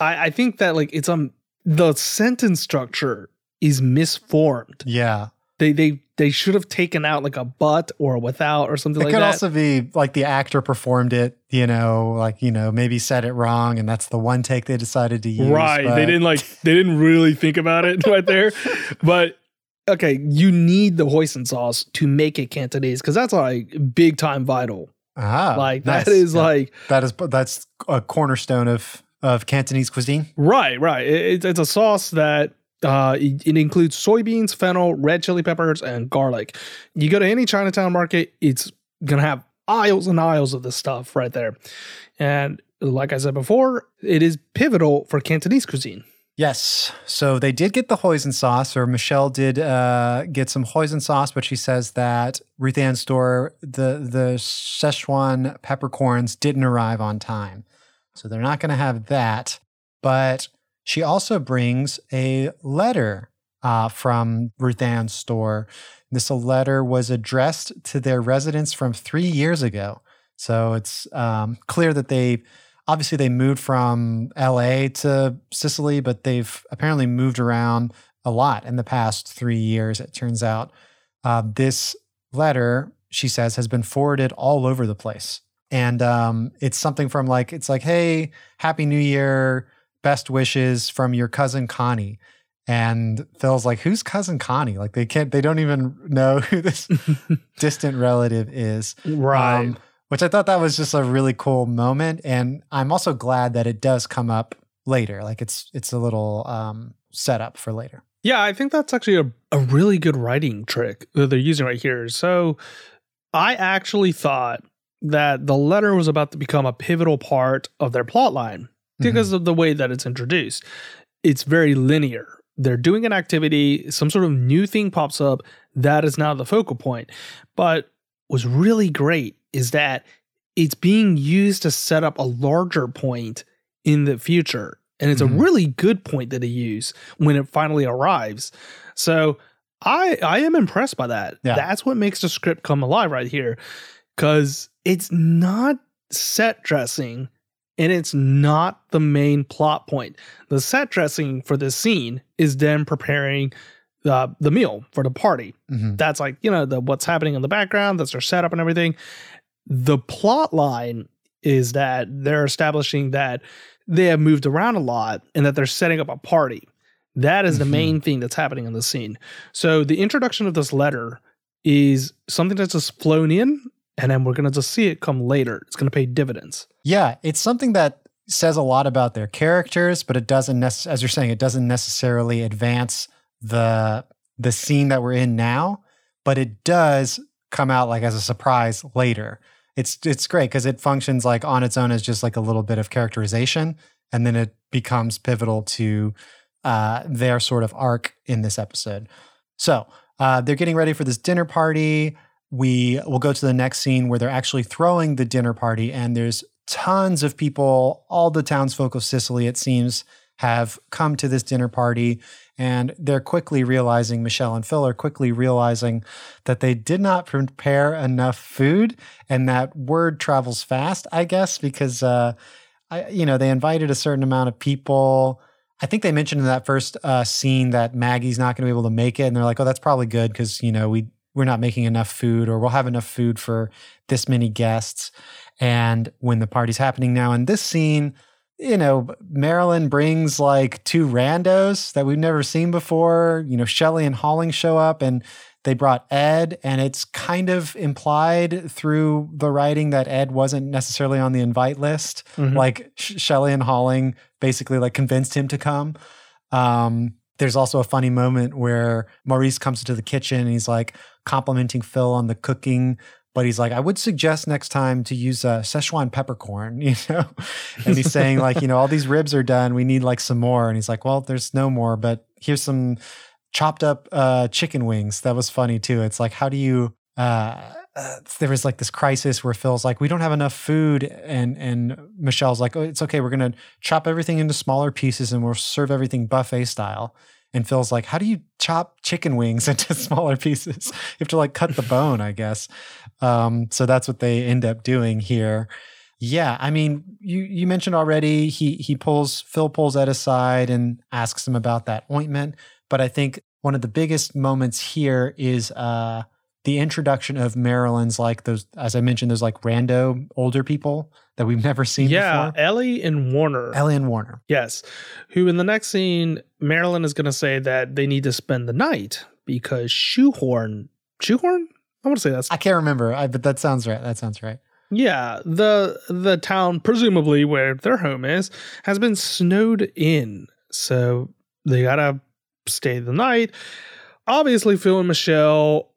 I, I think that like it's um the sentence structure is misformed. yeah, They they they should have taken out like a but or a without or something it like could also be like the actor performed it. You know, like you know, maybe said it wrong, and that's the one take they decided to use. right. but- They didn't like they didn't really think about it right there. But okay, you need the hoisin sauce to make it Cantonese because that's like big time vital. Ah, like nice. that is Yeah. like that is that's a cornerstone of of Cantonese cuisine. right, right. It- it's, a sauce that uh, it, it includes soybeans, fennel, red chili peppers, and garlic. You go to any Chinatown market, it's gonna have aisles and aisles of this stuff right there. And like I said before, it is pivotal for Cantonese cuisine. Yes. So they did get the hoisin sauce, or Michelle did uh, get some hoisin sauce, but she says that Ruth-Anne's store, the the Szechuan peppercorns didn't arrive on time. So they're not going to have that. But she also brings a letter uh, from Ruth-Anne's store. This letter was addressed to their residents from three years ago. So it's um, clear that they obviously they moved from LA to Cicely, but they've apparently moved around a lot in the past three years. It turns out uh, this letter, she says, has been forwarded all over the place, and um, it's something from like it's like, "Hey, Happy New Year, best wishes from your cousin Connie." And Phil's like, "Who's cousin Connie?" Like they can't, they don't even know who this distant relative is Right. um, which I thought that was just a really cool moment, and I'm also glad that it does come up later. Like it's it's a little um, setup for later. Yeah, I think that's actually a, a really good writing trick that they're using right here. So I actually thought that the letter was about to become a pivotal part of their plot line because of the way that it's introduced. It's very linear. They're doing an activity, some sort of new thing pops up, that is now the focal point. But what's really great is that it's being used to set up a larger point in the future. And it's Mhm. a really good point that they use when it finally arrives. So I I am impressed by that. Yeah. That's what makes the script come alive right here. Cause it's not set dressing and it's not the main plot point. The set dressing for this scene is them preparing uh, the meal for the party. Mhm. That's like, you know, the what's happening in the background, that's their setup and everything. The plot line is that they're establishing that they have moved around a lot and that they're setting up a party. That is the Mhm. main thing that's happening in the scene. So the introduction of this letter is something that's just flown in, and then we're gonna just see it come later. It's gonna pay dividends. Yeah, it's something that says a lot about their characters, but it doesn't as you're saying, it doesn't necessarily advance the the scene that we're in now, but it does come out like as a surprise later. It's it's great because it functions like on its own as just like a little bit of characterization, and then it becomes pivotal to uh, their sort of arc in this episode. So uh, they're getting ready for this dinner party. We will go to the next scene where they're actually throwing the dinner party, and there's tons of people. All the townsfolk of Cicely, it seems, have come to this dinner party, and they're quickly realizing, Michelle and Phil are quickly realizing that they did not prepare enough food, and that word travels fast, I guess, because uh, I, you know, they invited a certain amount of people. I think they mentioned in that first uh, scene that Maggie's not going to be able to make it, and they're like, "Oh, that's probably good because you know we we're not making enough food, or we'll have enough food for this many guests." And when the party's happening now in this scene, you know, Marilyn brings like two randos that we've never seen before. You know, Shelly and Holling show up, and they brought Ed, and it's kind of implied through the writing that Ed wasn't necessarily on the invite list. Mhm. Like Sh- Shelly and Holling basically like convinced him to come. Um, there's also a funny moment where Maurice comes into the kitchen and he's like complimenting Phil on the cooking, but he's like, I would suggest next time to use a Szechuan peppercorn, you know? And he's saying, like, you know, all these ribs are done. We need like some more. And he's like, well, there's no more, but here's some chopped up uh, chicken wings. That was funny too. It's like, how do you. Uh, uh, there was like this crisis where Phil's like, we don't have enough food, and and Michelle's like, oh, it's okay, we're gonna chop everything into smaller pieces and we'll serve everything buffet style. And Phil's like, how do you chop chicken wings into smaller pieces? You have to like cut the bone, I guess. Um, so that's what they end up doing here. Yeah, I mean, you you mentioned already he he pulls Phil pulls Ed aside and asks him about that ointment. But I think one of the biggest moments here is uh the introduction of Marilyn's like those as I mentioned, those like rando older people that we've never seen yeah, before. Ellie and Warner. Ellie and Warner. Yes. Who in the next scene, Marilyn is going to say that they need to spend the night because Shoehorn, Shoehorn? I want to say that's I can't remember, I, but that sounds right. That sounds right. yeah. The the town, presumably where their home is, has been snowed in, so they gotta stay the night. Obviously, Phil and Michelle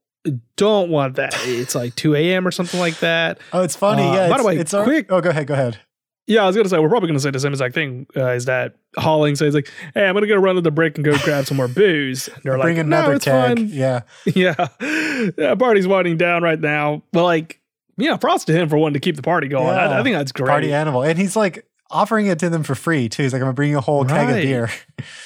don't want that. It's like two a.m. or something like that. Oh, it's funny. Uh, yeah. by the way, it's our- quick- Oh, go ahead. Go ahead. Yeah, I was gonna say we're probably gonna say the same exact thing. Uh, is that Holling says like, "Hey, I'm gonna go run to the Brick and go grab some more booze." And they're Bring like, another "No, it's keg. fine." Yeah. Yeah, yeah, party's winding down right now. But like, yeah, props to him for wanting to keep the party going. I, Yeah. I think that's great. Party animal. And he's like offering it to them for free too. He's like, I'm gonna bring you a whole keg of beer.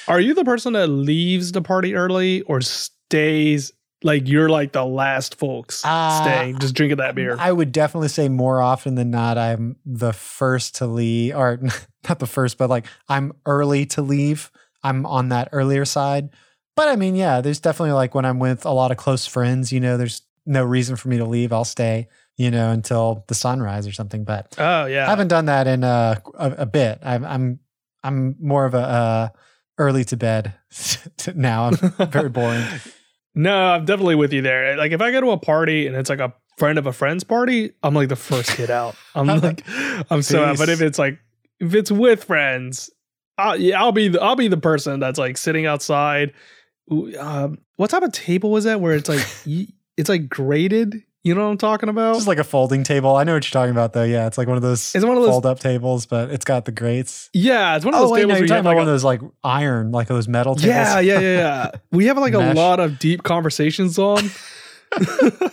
Are you the person that leaves the party early or stays? Like you're like the last folks Uh, staying, just drinking that beer. I would definitely say more often than not, I'm the first to leave, or not the first, but like I'm early to leave. I'm on that earlier side. But I mean, yeah, there's definitely like when I'm with a lot of close friends, you know, there's no reason for me to leave. I'll stay, you know, until the sunrise or something. But oh yeah, I haven't done that in a, a, a bit. I'm, I'm, I'm more of a, uh, early to bed now. I'm very boring. No, I'm definitely with you there. Like if I go to a party and it's like a friend of a friend's party, I'm like the first kid out. I'm like, I'm so out. But if it's like if it's with friends, I'll, yeah, I'll be the, I'll be the person that's like sitting outside. Um, what type of table was that? Where it's like it's like graded. You know what I'm talking about? Just like a folding table. I know what you're talking about, though. Yeah, it's like one of those, It's one of those- fold up tables, but it's got the grates. yeah, it's one of Oh those wait, tables no, you're talking about like one a- of those like iron, like those metal tables. yeah, yeah, yeah, yeah. We have like a lot of deep conversations on.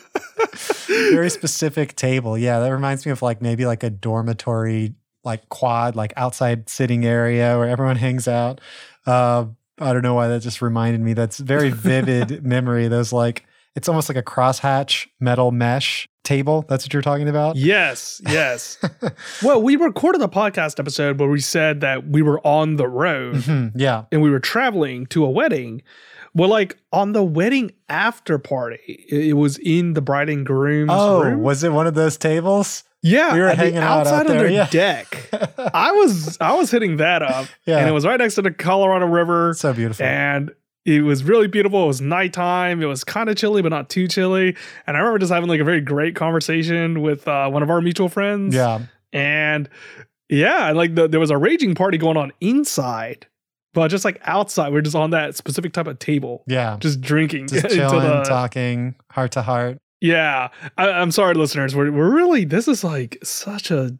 Very specific table. Yeah, that reminds me of like maybe like a dormitory, like quad, like outside sitting area where everyone hangs out. Uh, I don't know why that just reminded me. That's very vivid memory. Those like it's almost like a crosshatch metal mesh table. That's what you're talking about. Yes, yes. well, we recorded a podcast episode where we said that we were on the road Mhm, yeah. and we were traveling to a wedding. Well, like on the wedding after party, it was in the bride and groom's Oh, room. was it one of those tables? yeah, we were hanging out out outside of there, their yeah. deck. I was I was hitting that up, Yeah. and it was right next to the Colorado River. So beautiful. and it was really beautiful. It was nighttime. It was kind of chilly, but not too chilly. And I remember just having like a very great conversation with uh, one of our mutual friends. yeah. And yeah, and, like the, there was a raging party going on inside, but just like outside, we're just on that specific type of table, Yeah. just drinking. Just chilling, the- talking, heart to heart. yeah, I, I'm sorry, listeners. We're, we're really, this is like such a,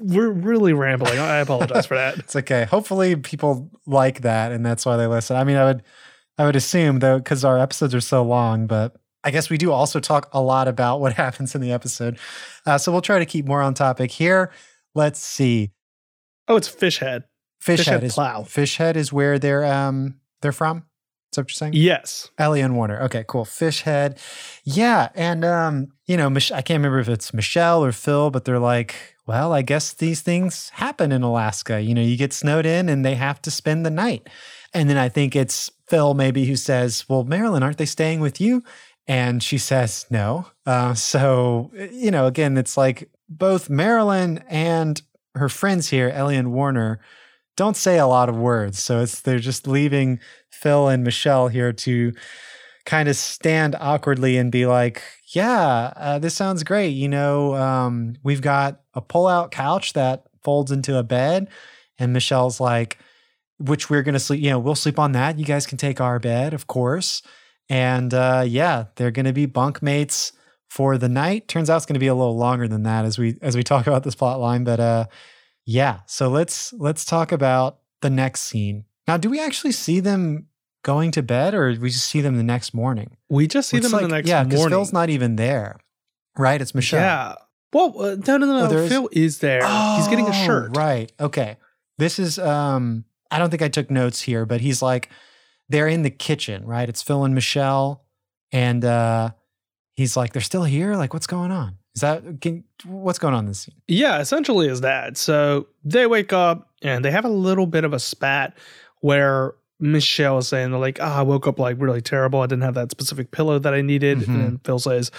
we're really rambling. I apologize for that. It's okay. Hopefully people like that and that's why they listen. I mean, I would I would assume though cuz our episodes are so long, but I guess we do also talk a lot about what happens in the episode. Uh, so we'll try to keep more on topic here. Let's see. Oh, it's fish head. Fishhead Fishhead is Plow. Fishhead is where they're um they're from. That what you're saying? Yes. Ellie and Warner. Okay, cool. Fish head. Yeah. And, um, you know, Mich- I can't remember if it's Michelle or Phil, but they're like, well, I guess these things happen in Alaska. You know, you get snowed in and they have to spend the night. And then I think it's Phil maybe who says, well, Marilyn, aren't they staying with you? And she says, no. Uh, so, you know, again, it's like both Marilyn and her friends here, Ellie and Warner, don't say a lot of words. So it's they're just leaving Phil and Michelle here to kind of stand awkwardly and be like, "Yeah, uh, this sounds great. You know, um, we've got a pull-out couch that folds into a bed," and Michelle's like, "Which we're gonna sleep. You know, we'll sleep on that. You guys can take our bed, of course." And uh, yeah, they're gonna be bunk mates for the night. Turns out it's gonna be a little longer than that as we as we talk about this plot line, but uh, yeah. So let's let's talk about the next scene. Now, do we actually see them going to bed, or we just see them the next morning? We just see Looks them like- the next morning. yeah, because. Phil's not even there, right? It's Michelle. Yeah. Well, uh, no, no, no. Oh, no. is- Phil is there. He's getting a Oh, shirt. Right. Okay. This is um I don't think I took notes here, but he's like they're in the kitchen, right? It's Phil and Michelle and uh he's like they're still here? Like what's going on? Is that can, what's going on in this scene? Yeah, essentially is that. So they wake up and they have a little bit of a spat where Michelle is saying, like, ah, I woke up like really terrible. I didn't have that specific pillow that I needed. Mhm. And then Phil says,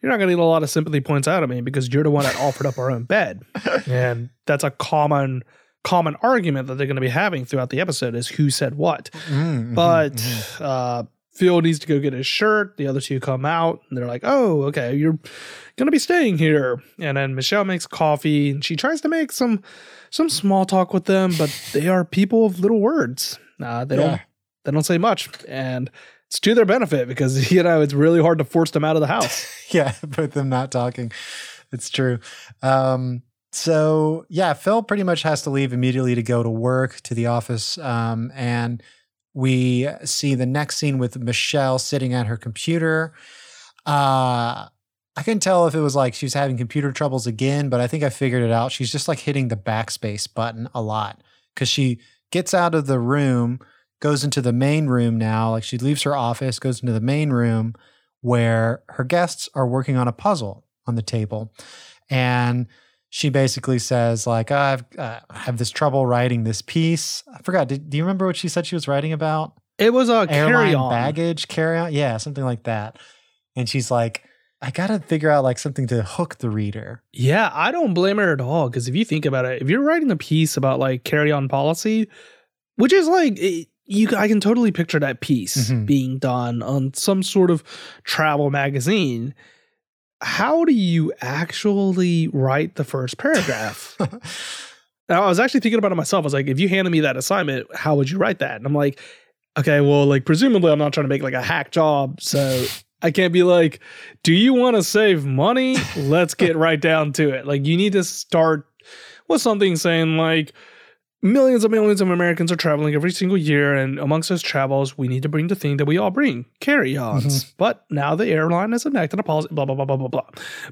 You're not going to get a lot of sympathy points out of me because you're the one that offered up our own bed. and that's a common common argument that they're going to be having throughout the episode is who said what. Mhm, But mhm, uh, Phil needs to go get his shirt. The other two come out and they're like, oh, okay, you're going to be staying here. And then Michelle makes coffee and she tries to make some some small talk with them, but they are people of little words. Uh, they Yeah. don't they don't say much. And it's to their benefit because, you know, it's really hard to force them out of the house. yeah, but them not talking. It's true. Um, so yeah, Phil pretty much has to leave immediately to go to work to the office. Um, and we see the next scene with Michelle sitting at her computer. Uh, I couldn't tell if it was like she was having computer troubles again, but I think I figured it out. She's just like hitting the backspace button a lot because she gets out of the room, goes into the main room now. Like she leaves her office, goes into the main room where her guests are working on a puzzle on the table. And she basically says, like, I've uh, I have this trouble writing this piece. I forgot. Did, do you remember what she said she was writing about? It was a Airline carry on. baggage carry on. Yeah, something like that. And she's like, I got to figure out like something to hook the reader. Yeah, I don't blame her at all. Because if you think about it, if you're writing a piece about like carry on policy, which is like it, you, I can totally picture that piece Mhm. being done on some sort of travel magazine. How do you actually write the first paragraph? I was actually thinking about it myself. I was like, if you handed me that assignment, how would you write that? And I'm like, okay, well, like presumably I'm not trying to make like a hack job, so I can't be like, do you want to save money? Let's get right down to it. Like you need to start with something saying like millions and millions of Americans are traveling every single year, and amongst those travels, we need to bring the thing that we all bring, carry-ons. But now the airline has enacted a policy, blah blah blah blah blah blah.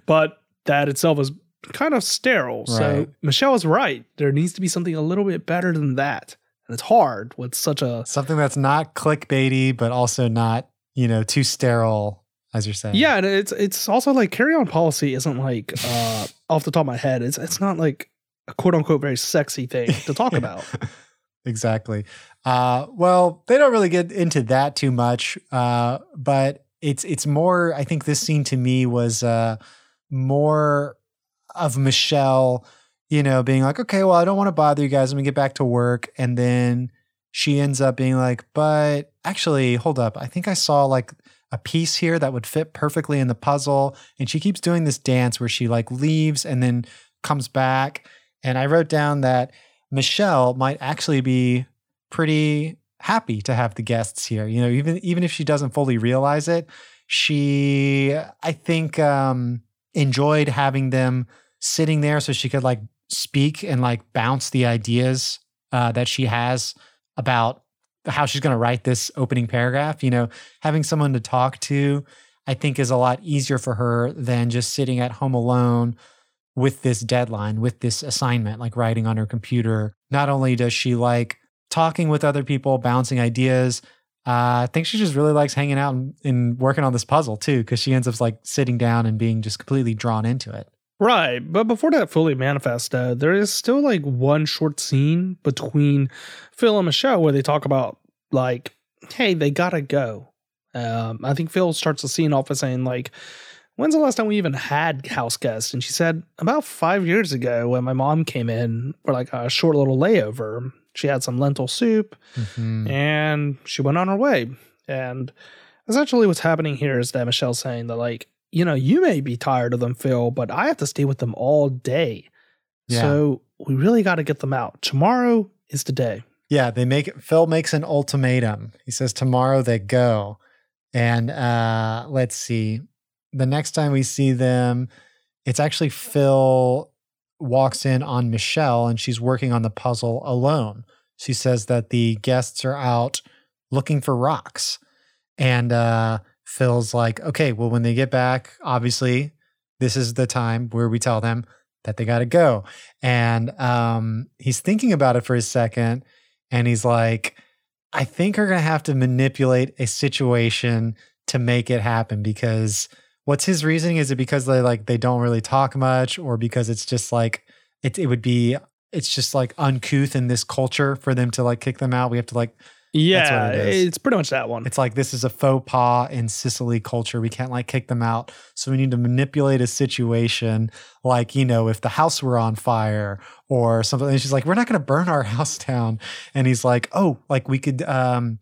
But that itself is kind of sterile. So Michelle is right. There needs to be something a little bit better than that. And it's hard with such a something that's not clickbaity, but also not, you know, too sterile, as you're saying. Yeah, and it's it's also like carry on policy isn't like uh off the top of my head. It's it's not like a quote unquote very sexy thing to talk about. exactly. Uh, well, they don't really get into that too much, uh, but it's it's more. I think this scene to me was uh, more of Michelle, you know, being like, okay, well, I don't want to bother you guys. Let me get back to work, and then she ends up being like, but actually, hold up, I think I saw like a piece here that would fit perfectly in the puzzle, and she keeps doing this dance where she like leaves and then comes back, and I wrote down that. Michelle might actually be pretty happy to have the guests here. You know, even even if she doesn't fully realize it, she I think um enjoyed having them sitting there so she could like speak and like bounce the ideas uh, that she has about how she's going to write this opening paragraph. You know, having someone to talk to, I think, is a lot easier for her than just sitting at home alone with this deadline, with this assignment, like writing on her computer. Not only does she like talking with other people, bouncing ideas, uh, I think she just really likes hanging out and, and working on this puzzle too, because she ends up like sitting down and being just completely drawn into it. right. But before that fully manifests, though, there is still like one short scene between Phil and Michelle where they talk about like, hey, they gotta go. Um, I think Phil starts the scene off by saying, like, when's the last time we even had house guests? And she said, about five years ago when my mom came in for like a short little layover. She had some lentil soup Mhm. and she went on her way. And essentially what's happening here is that Michelle's saying that like, you know, you may be tired of them, Phil, but I have to stay with them all day. Yeah. So we really got to get them out. Tomorrow is the day. Yeah, they make Phil makes an ultimatum. He says tomorrow they go. And uh let's see. The next time we see them, it's actually Phil walks in on Michelle and she's working on the puzzle alone. She says that the guests are out looking for rocks. And uh Phil's like, "Okay, well when they get back, obviously this is the time where we tell them that they got to go." And um he's thinking about it for a second and he's like, I think we're gonna have to manipulate a situation to make it happen because what's his reasoning? Is it because they like they don't really talk much, or because it's just like it it would be it's just like uncouth in this culture for them to like kick them out? We have to like Yeah, what it is. it's pretty much that one. it's like this is a faux pas in Cicely culture. We can't like kick them out. So we need to manipulate a situation like, you know, if the house were on fire or something. And she's like, we're not going to burn our house down. And he's like, oh, like we could um,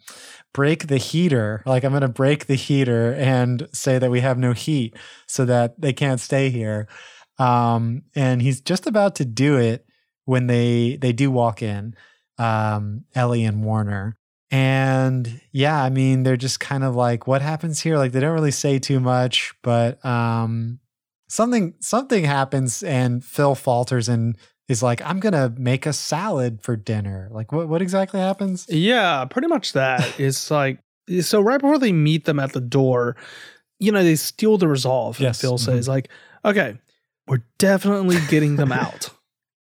break the heater. Like I'm going to break the heater and say that we have no heat so that they can't stay here. Um, and he's just about to do it when they they do walk in, um, Ellie and Warner. And yeah, I mean, they're just kind of like, what happens here? Like they don't really say too much, but um something something happens and Phil falters and is like, I'm gonna make a salad for dinner. Like what what exactly happens? Yeah, pretty much that. it's like so right before they meet them at the door, you know, they steal the resolve. And Yes, Phil mhm. says, like, okay, we're definitely getting them out.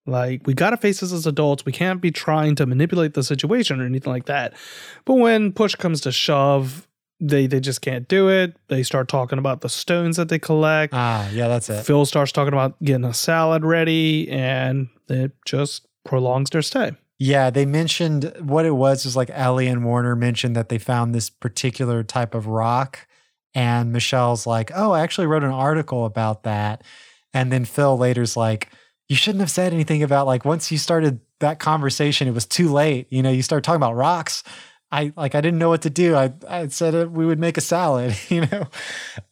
Like, we gotta face this as adults. We can't be trying to manipulate the situation or anything like that. But when push comes to shove, they they just can't do it. They start talking about the stones that they collect. Ah, yeah, that's it. Phil starts talking about getting a salad ready, and it just prolongs their stay. Yeah, they mentioned what it was is like Ellie and Warner mentioned that they found this particular type of rock. And Michelle's like, Oh, I actually wrote an article about that. And then Phil later's like, You shouldn't have said anything about like once you started that conversation, it was too late. You know, you started talking about rocks. I like I didn't know what to do. I I said we would make a salad, you know.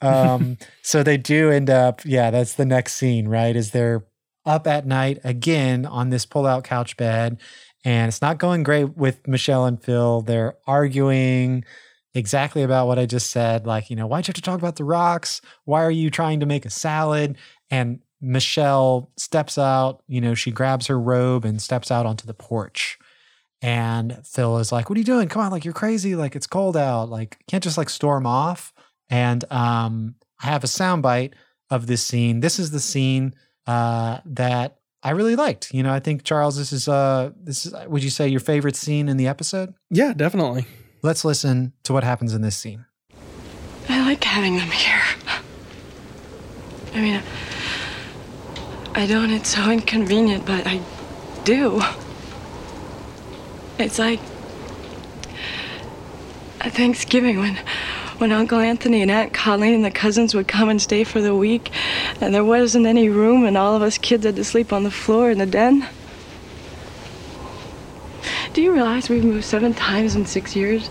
Um so they do end up, yeah, that's the next scene, right? Is they're up at night again on this pull-out couch bed and it's not going great with Michelle and Phil. They're arguing exactly about what I just said. Like, you know, why'd you have to talk about the rocks? Why are you trying to make a salad? And Michelle steps out, you know, she grabs her robe and steps out onto the porch. And Phil is like, What are you doing? Come on, like you're crazy. Like it's cold out. Like, can't just like storm off. And um, I have a soundbite of this scene. This is the scene uh, that I really liked. You know, I think Charles, this is uh this is would you say your favorite scene in the episode? Yeah, definitely. Let's listen to what happens in this scene. I like having them here. I mean, I don't, it's so inconvenient, but I do. It's like at Thanksgiving when when Uncle Anthony and Aunt Colleen and the cousins would come and stay for the week, and there wasn't any room, and all of us kids had to sleep on the floor in the den. Do you realize we've moved seven times in six years?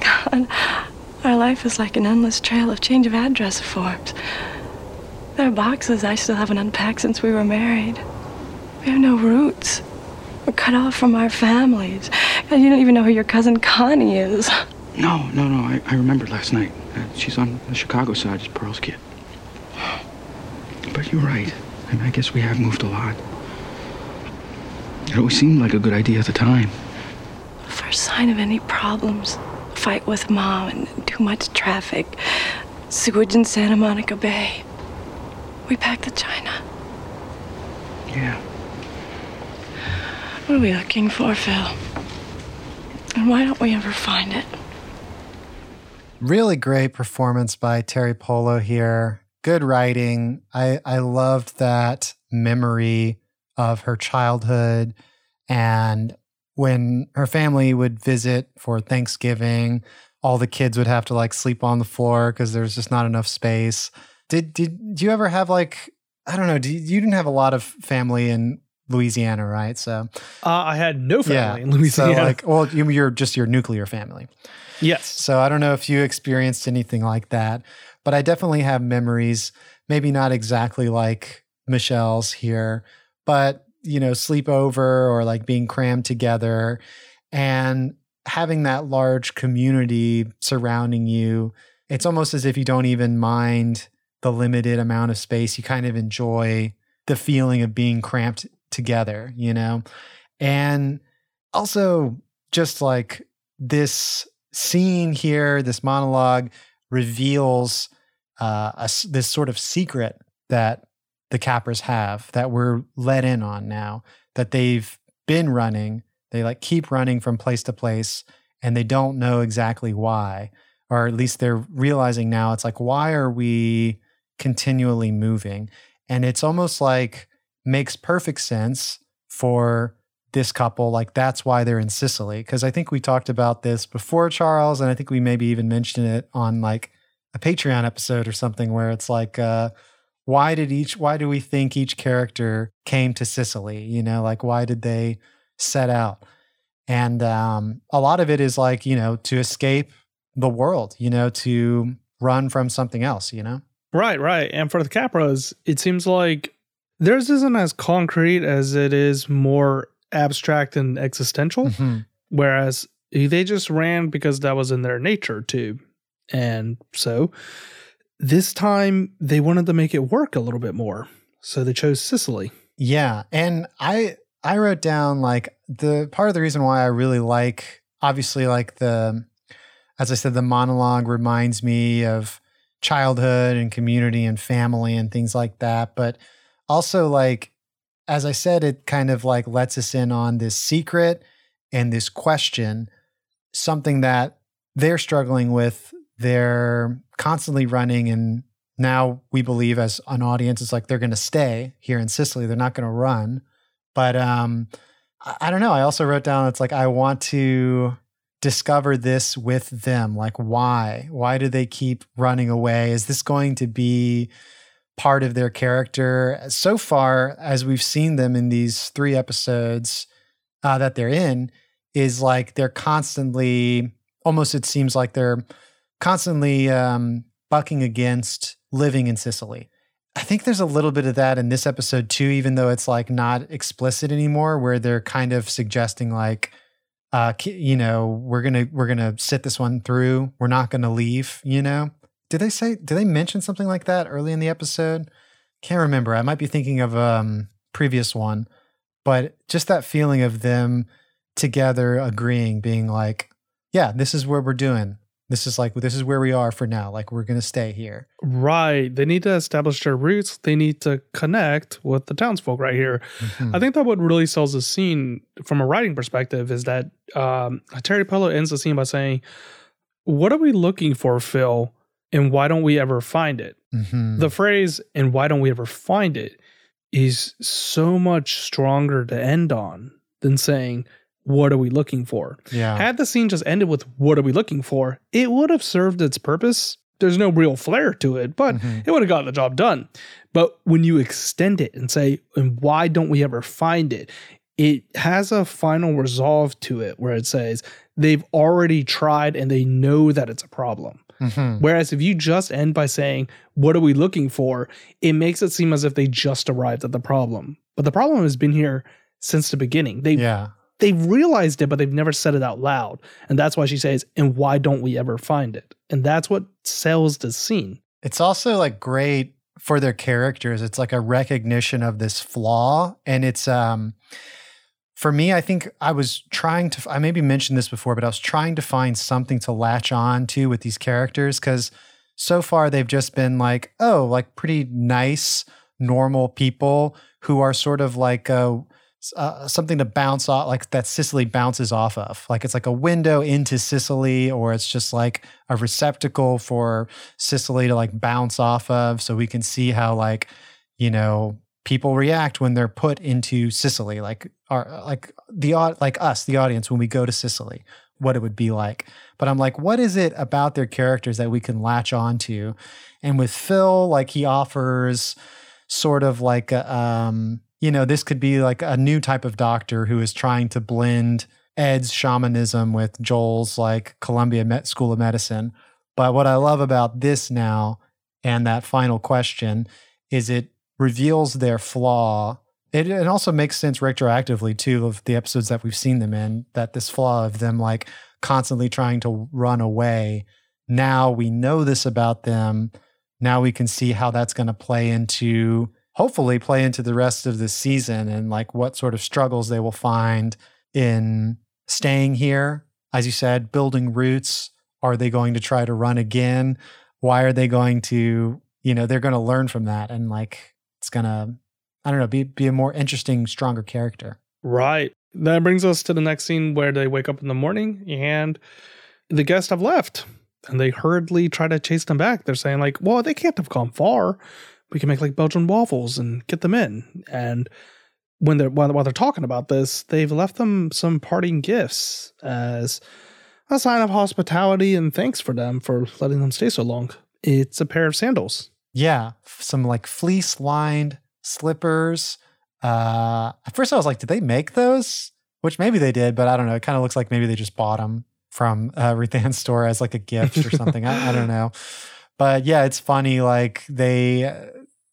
God, our life is like an endless trail of change of address forms. There are boxes I still haven't unpacked since we were married. We have no roots. We're cut off from our families. And you don't even know who your cousin Connie is. No, no, no. I, I remembered last night. Uh, she's on the Chicago side. It's Pearl's kid. But you're right. I, mean, I guess we have moved a lot. It always seemed like a good idea at the time. First sign of any problems. Fight with mom and too much traffic. Sewage in Santa Monica Bay. We packed the china. Yeah. What are we looking for, Phil? And why don't we ever find it? Really great performance by Teri Polo here. Good writing. I I loved that memory of her childhood and when her family would visit for Thanksgiving, all the kids would have to like sleep on the floor because there's just not enough space. Did did, did you ever have like I don't know, do you, you didn't have a lot of family in Louisiana, right? So Uh, I had no family in So Louisiana. like, well, you- you're just your nuclear family. yes. So I don't know if you experienced anything like that, but I definitely have memories, maybe not exactly like Michelle's here, but you know, sleepover or like being crammed together and having that large community surrounding you. It's almost as if you don't even mind the limited amount of space. You kind of enjoy the feeling of being cramped together, you know? And also just like this scene here, this monologue reveals uh, a this sort of secret that the Capras have that we're let in on now that they've been running. They like keep running from place to place and they don't know exactly why, or at least they're realizing now it's like, why are we continually moving? And it's almost like makes perfect sense for this couple. Like that's why they're in Cicely. Cause I think we talked about this before, Charles, and I think we maybe even mentioned it on like a Patreon episode or something where it's like, uh, why did each why do we think each character came to Cicely? You know, like why did they set out? And um, a lot of it is like, you know, to escape the world, you know, to run from something else, you know? Right, right. And for the Capras, it seems like theirs isn't as concrete as it is more abstract and existential. Mhm. Whereas they just ran because that was in their nature too. And so this time they wanted to make it work a little bit more. So they chose Cicely. Yeah, and I I wrote down like the part of the reason why I really like obviously like the as I said the monologue reminds me of childhood and community and family and things like that, but also like as I said it kind of like lets us in on this secret and this question something that they're struggling with they're constantly running and now we believe as an audience it's like they're going to stay here in Cicely. They're not going to run. But um, I, I don't know. I also wrote down it's like I want to discover this with them. Like why? Why do they keep running away? Is this going to be part of their character? So far, as we've seen them in these three episodes uh, that they're in, is like they're constantly almost. It seems like they're constantly um, bucking against living in Cicely. I think there's a little bit of that in this episode too, even though it's like not explicit anymore, where they're kind of suggesting like, uh, you know, we're gonna we're gonna sit this one through. We're not gonna leave. You know, did they say? Did they mention something like that early in the episode? Can't remember. I might be thinking of um previous one, but just that feeling of them together agreeing, being like, yeah, this is where we're doing. This is like this is where we are for now. Like we're gonna stay here. Right. They need to establish their roots. They need to connect with the townsfolk right here. Mhm. I think that what really sells the scene from a writing perspective is that um, Teri Polo ends the scene by saying, What are we looking for, Phil? And why don't we ever find it? Mhm. The phrase, and why don't we ever find it, is so much stronger to end on than saying, What are we looking for? yeah. Had the scene just ended with, What are we looking for? it would have served its purpose. There's no real flair to it, but Mhm. it would have gotten the job done. But when you extend it and say, and why don't we ever find it? It has a final resolve to it where it says they've already tried and they know that it's a problem. Mhm. Whereas if you just end by saying, What are we looking for? it makes it seem as if they just arrived at the problem. But the problem has been here since the beginning. They Yeah. They've realized it, but they've never said it out loud. And that's why she says, And why don't we ever find it? And that's what sells the scene. It's also like great for their characters. It's like a recognition of this flaw. And it's um for me, I think I was trying to I maybe mentioned this before, but I was trying to find something to latch on to with these characters because so far they've just been like, oh, like pretty nice, normal people who are sort of like uh, uh, something to bounce off, like that Cicely bounces off of. Like it's like a window into Cicely, or it's just like a receptacle for Cicely to like bounce off of. So we can see how like, you know, people react when they're put into Cicely, like our like the like us, the audience, when we go to Cicely, what it would be like. But I'm like, what is it about their characters that we can latch on to? And with Phil, like he offers sort of like a, um you know, this could be like a new type of doctor who is trying to blend Ed's shamanism with Joel's like Columbia Met School of Medicine. But what I love about this now and that final question is it reveals their flaw. It, it also makes sense retroactively too of the episodes that we've seen them in that this flaw of them like constantly trying to run away. Now we know this about them. Now we can see how that's going to play into hopefully play into the rest of the season and like what sort of struggles they will find in staying here. As you said, building roots. Are they going to try to run again? Why are they going to, you know, they're going to learn from that and like it's going to, I don't know, be, be a more interesting, stronger character. Right. That brings us to the next scene where they wake up in the morning and the guests have left and they hurriedly try to chase them back. They're saying, like, well, they can't have gone far. We can make like Belgian waffles and get them in. And when they're while, while they're talking about this, they've left them some parting gifts as a sign of hospitality and thanks for them for letting them stay so long. It's a pair of sandals. Yeah, some like fleece lined slippers. Uh, at first, I was like, did they make those? Which maybe they did, but I don't know. It kind of looks like maybe they just bought them from uh, Ruth-Anne's store as like a gift or something. I, I don't know. But yeah, it's funny. Like they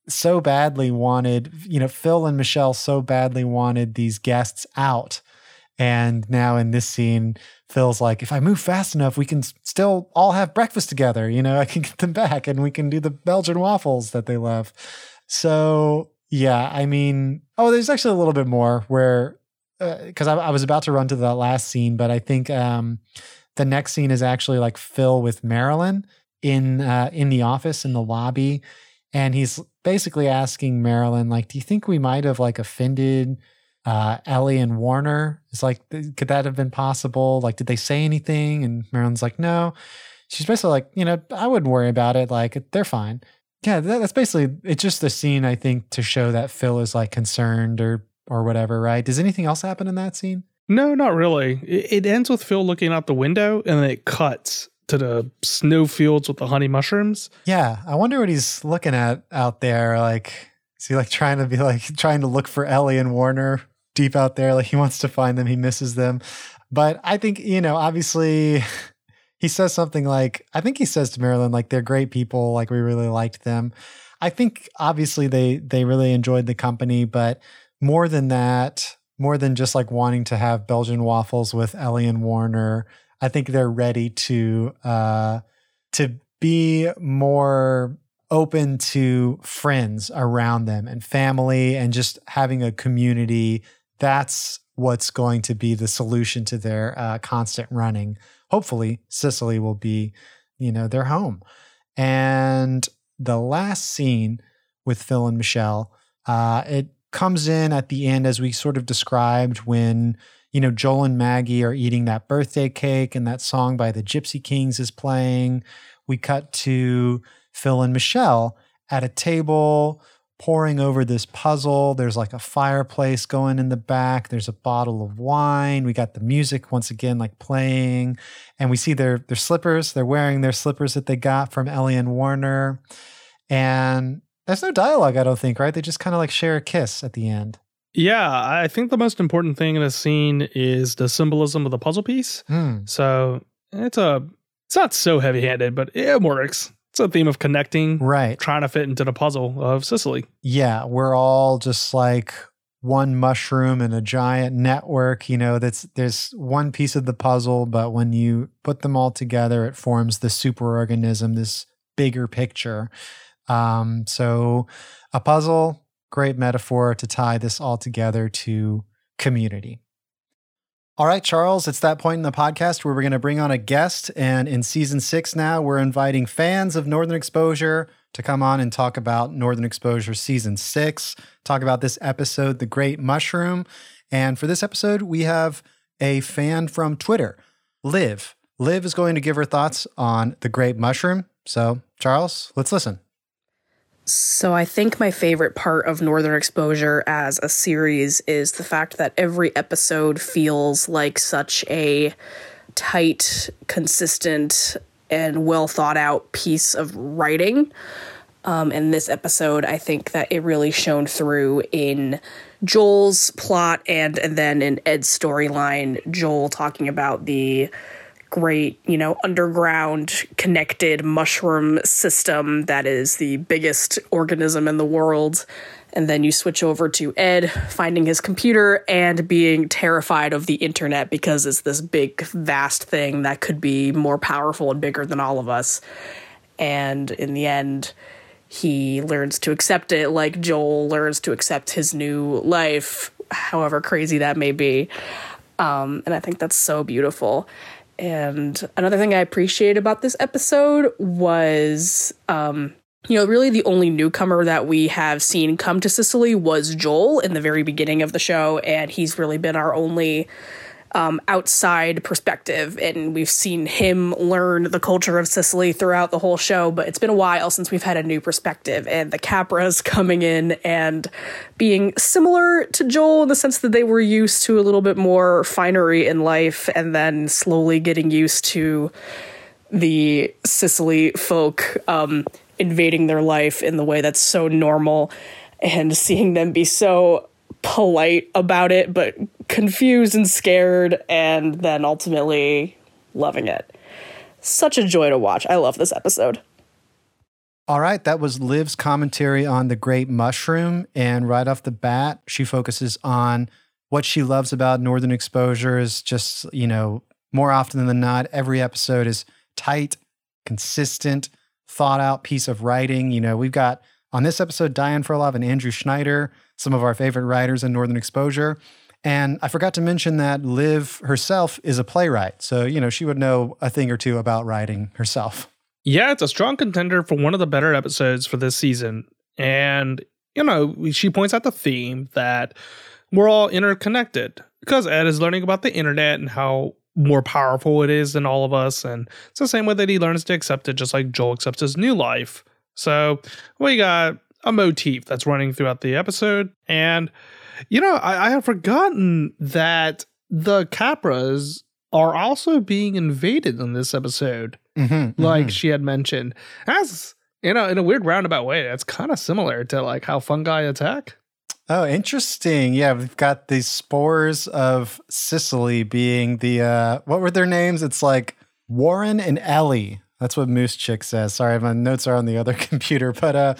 so badly wanted, you know, Phil and Michelle so badly wanted these guests out. And now in this scene, Phil's like, if I move fast enough, we can still all have breakfast together. You know, I can get them back and we can do the Belgian waffles that they love. So, yeah, I mean, oh, there's actually a little bit more where, because uh, I, I, was about to run to the last scene, but I think um, the next scene is actually like Phil with Marilyn in uh, in the office in the lobby, and he's basically asking Marilyn, like, do you think we might have like offended uh, Ellie and Warner? It's like, could that have been possible? Like, did they say anything? And Marilyn's like, no. She's basically like, you know, I wouldn't worry about it. Like, they're fine. Yeah, that's basically it's just the scene I think to show that Phil is like concerned or or whatever, right? Does anything else happen in that scene? No, not really. It, it ends with Phil looking out the window and then it cuts to the snow fields with the honey mushrooms. Yeah, I wonder what he's looking at out there. Like, is he like trying to be like trying to look for Ellie and Warner deep out there? Like he wants to find them, he misses them. But I think you know, obviously, he says something like, I think he says to Marilyn like they're great people, like we really liked them. I think obviously they they really enjoyed the company, but more than that, more than just like wanting to have Belgian waffles with Ellie and Warner I think they're ready to uh, to be more open to friends around them and family and just having a community. That's what's going to be the solution to their uh, constant running. Hopefully, Cicely will be, you know, their home. And the last scene with Phil and Michelle, uh, it comes in at the end as we sort of described when you know, Joel and Maggie are eating that birthday cake and that song by the Gipsy Kings is playing. We cut to Phil and Michelle at a table poring over this puzzle. There's like a fireplace going in the back. There's a bottle of wine. We got the music once again like playing. And we see their their slippers. They're wearing their slippers that they got from Ellie Warner. And there's no dialogue, I don't think, right? They just kind of like share a kiss at the end. Yeah, I think the most important thing in a scene is the symbolism of the puzzle piece. Mm. So it's a it's not so heavy handed, but it works. It's a theme of connecting, right? Trying to fit into the puzzle of Cicely. Yeah, we're all just like one mushroom in a giant network. You know, that's there's one piece of the puzzle, but when you put them all together, it forms the superorganism, this bigger picture. Um, so a puzzle great metaphor to tie this all together to community. All right, Charles, it's that point in the podcast where we're going to bring on a guest. And in season six now, we're inviting fans of Northern Exposure to come on and talk about Northern Exposure season six, talk about this episode, The Great Mushroom. And for this episode, we have a fan from Twitter, Liv. Liv is going to give her thoughts on The Great Mushroom. So, Charles, let's listen. So I think my favorite part of Northern Exposure as a series is the fact that every episode feels like such a tight, consistent, and well thought out piece of writing. Um, in this episode, I think that it really shone through in Joel's plot and, and then in Ed's storyline, Joel talking about the great, you know, underground connected mushroom system that is the biggest organism in the world. And then you switch over to Ed finding his computer and being terrified of the internet because it's this big, vast thing that could be more powerful and bigger than all of us. And in the end, he learns to accept it like Joel learns to accept his new life, however crazy that may be. Um, and I think that's so beautiful. And another thing I appreciate about this episode was, um, you know, really the only newcomer that we have seen come to Cicely was Joel in the very beginning of the show, and he's really been our only um, outside perspective, and we've seen him learn the culture of Cicely throughout the whole show. But it's been a while since we've had a new perspective, and the Capras coming in and being similar to Joel in the sense that they were used to a little bit more finery in life, and then slowly getting used to the Cicely folk um, invading their life in the way that's so normal, and seeing them be so polite about it, but confused and scared, and then ultimately loving it. Such a joy to watch. I love this episode. All right, that was Liv's commentary on the great mushroom. And right off the bat, she focuses on what she loves about Northern Exposure is just, you know, more often than not, every episode is tight, consistent, thought out piece of writing. You know, we've got on this episode Diane Frolov and Andrew Schneider, some of our favorite writers in Northern Exposure. And I forgot to mention that Liv herself is a playwright. So, you know, she would know a thing or two about writing herself. Yeah, it's a strong contender for one of the better episodes for this season. And, you know, she points out the theme that we're all interconnected because Ed is learning about the internet and how more powerful it is than all of us. And it's the same way that he learns to accept it, just like Joel accepts his new life. So we got a motif that's running throughout the episode. And, you know, I, I had forgotten that the Capras are also being invaded in this episode, Mm-hmm, like she had mentioned. As you know, in a weird roundabout way, it's kind of similar to like how fungi attack. Oh, interesting. Yeah, we've got these spores of Cicely being the uh what were their names? It's like Warren and Ellie. That's what Moose Chick says. Sorry, my notes are on the other computer, but uh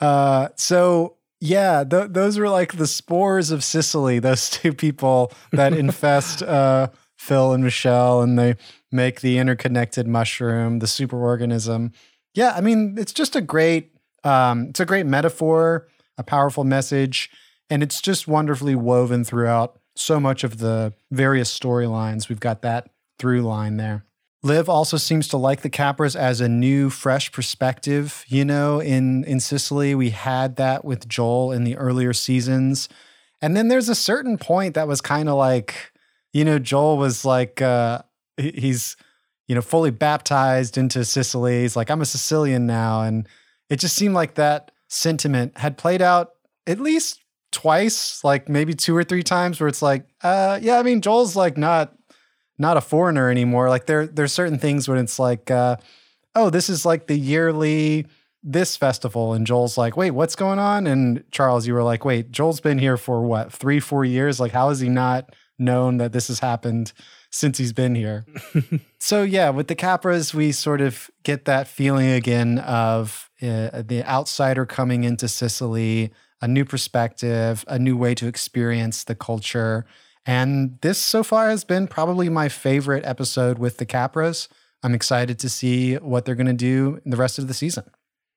uh so yeah, th- those were like the spores of Cicely, those two people that infest uh Phil and Michelle and they make the interconnected mushroom, the superorganism. Yeah, I mean, it's just a great um it's a great metaphor a powerful message, and it's just wonderfully woven throughout so much of the various storylines. We've got that through line there. Liv also seems to like the Capras as a new, fresh perspective. You know, in in Cicely, we had that with Joel in the earlier seasons, and then there's a certain point that was kind of like, you know, Joel was like, uh, he's you know fully baptized into Cicely. He's like, I'm a Sicilian now, and it just seemed like that sentiment had played out at least twice, like maybe two or three times, where it's like, uh, yeah, I mean, Joel's like not not a foreigner anymore. Like there there's certain things when it's like, uh, oh, this is like the yearly this festival, and Joel's like, wait, what's going on? And Charles, you were like, wait, Joel's been here for what three, four years? Like, how has he not known that this has happened? since he's been here. so yeah, with the Capras, we sort of get that feeling again of uh, the outsider coming into Cicely, a new perspective, a new way to experience the culture. And this so far has been probably my favorite episode with the Capras. I'm excited to see what they're going to do in the rest of the season.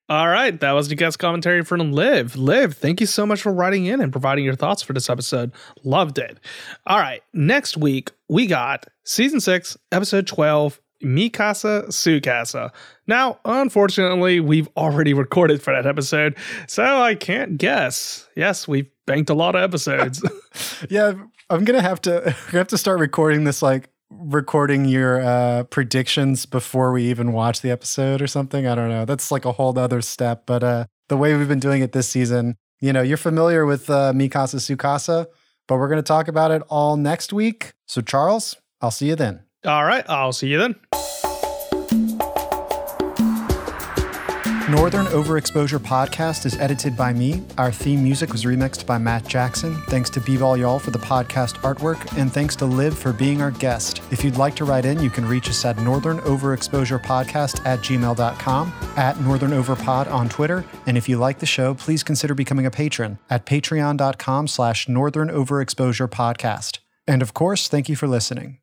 All right, that was the guest commentary from Liv. Liv, thank you so much for writing in and providing your thoughts for this episode. Loved it. All right, next week we got season six, episode 12, Mi Casa Su Casa. Now, unfortunately, we've already recorded for that episode, so I can't guess. Yes, we've banked a lot of episodes. yeah, I'm gonna have to have to start recording this like recording your uh, predictions before we even watch the episode or something. I don't know. That's like a whole other step. But uh, the way we've been doing it this season, you know, you're familiar with uh, Mi Casa Su Casa, but we're going to talk about it all next week. So, Charles, I'll see you then. All right. I'll see you then. Northern Overexposure podcast is edited by me. Our theme music was remixed by Matt Jackson. Thanks to B-Ball Y'all for the podcast artwork, and thanks to Liv for being our guest. If you'd like to write in, you can reach us at Northern Overexposure Podcast at gmail.com, at Northern on Twitter, and if you like the show, please consider becoming a patron at patreon.com slash Northern Overexposure Podcast. And of course, thank you for listening.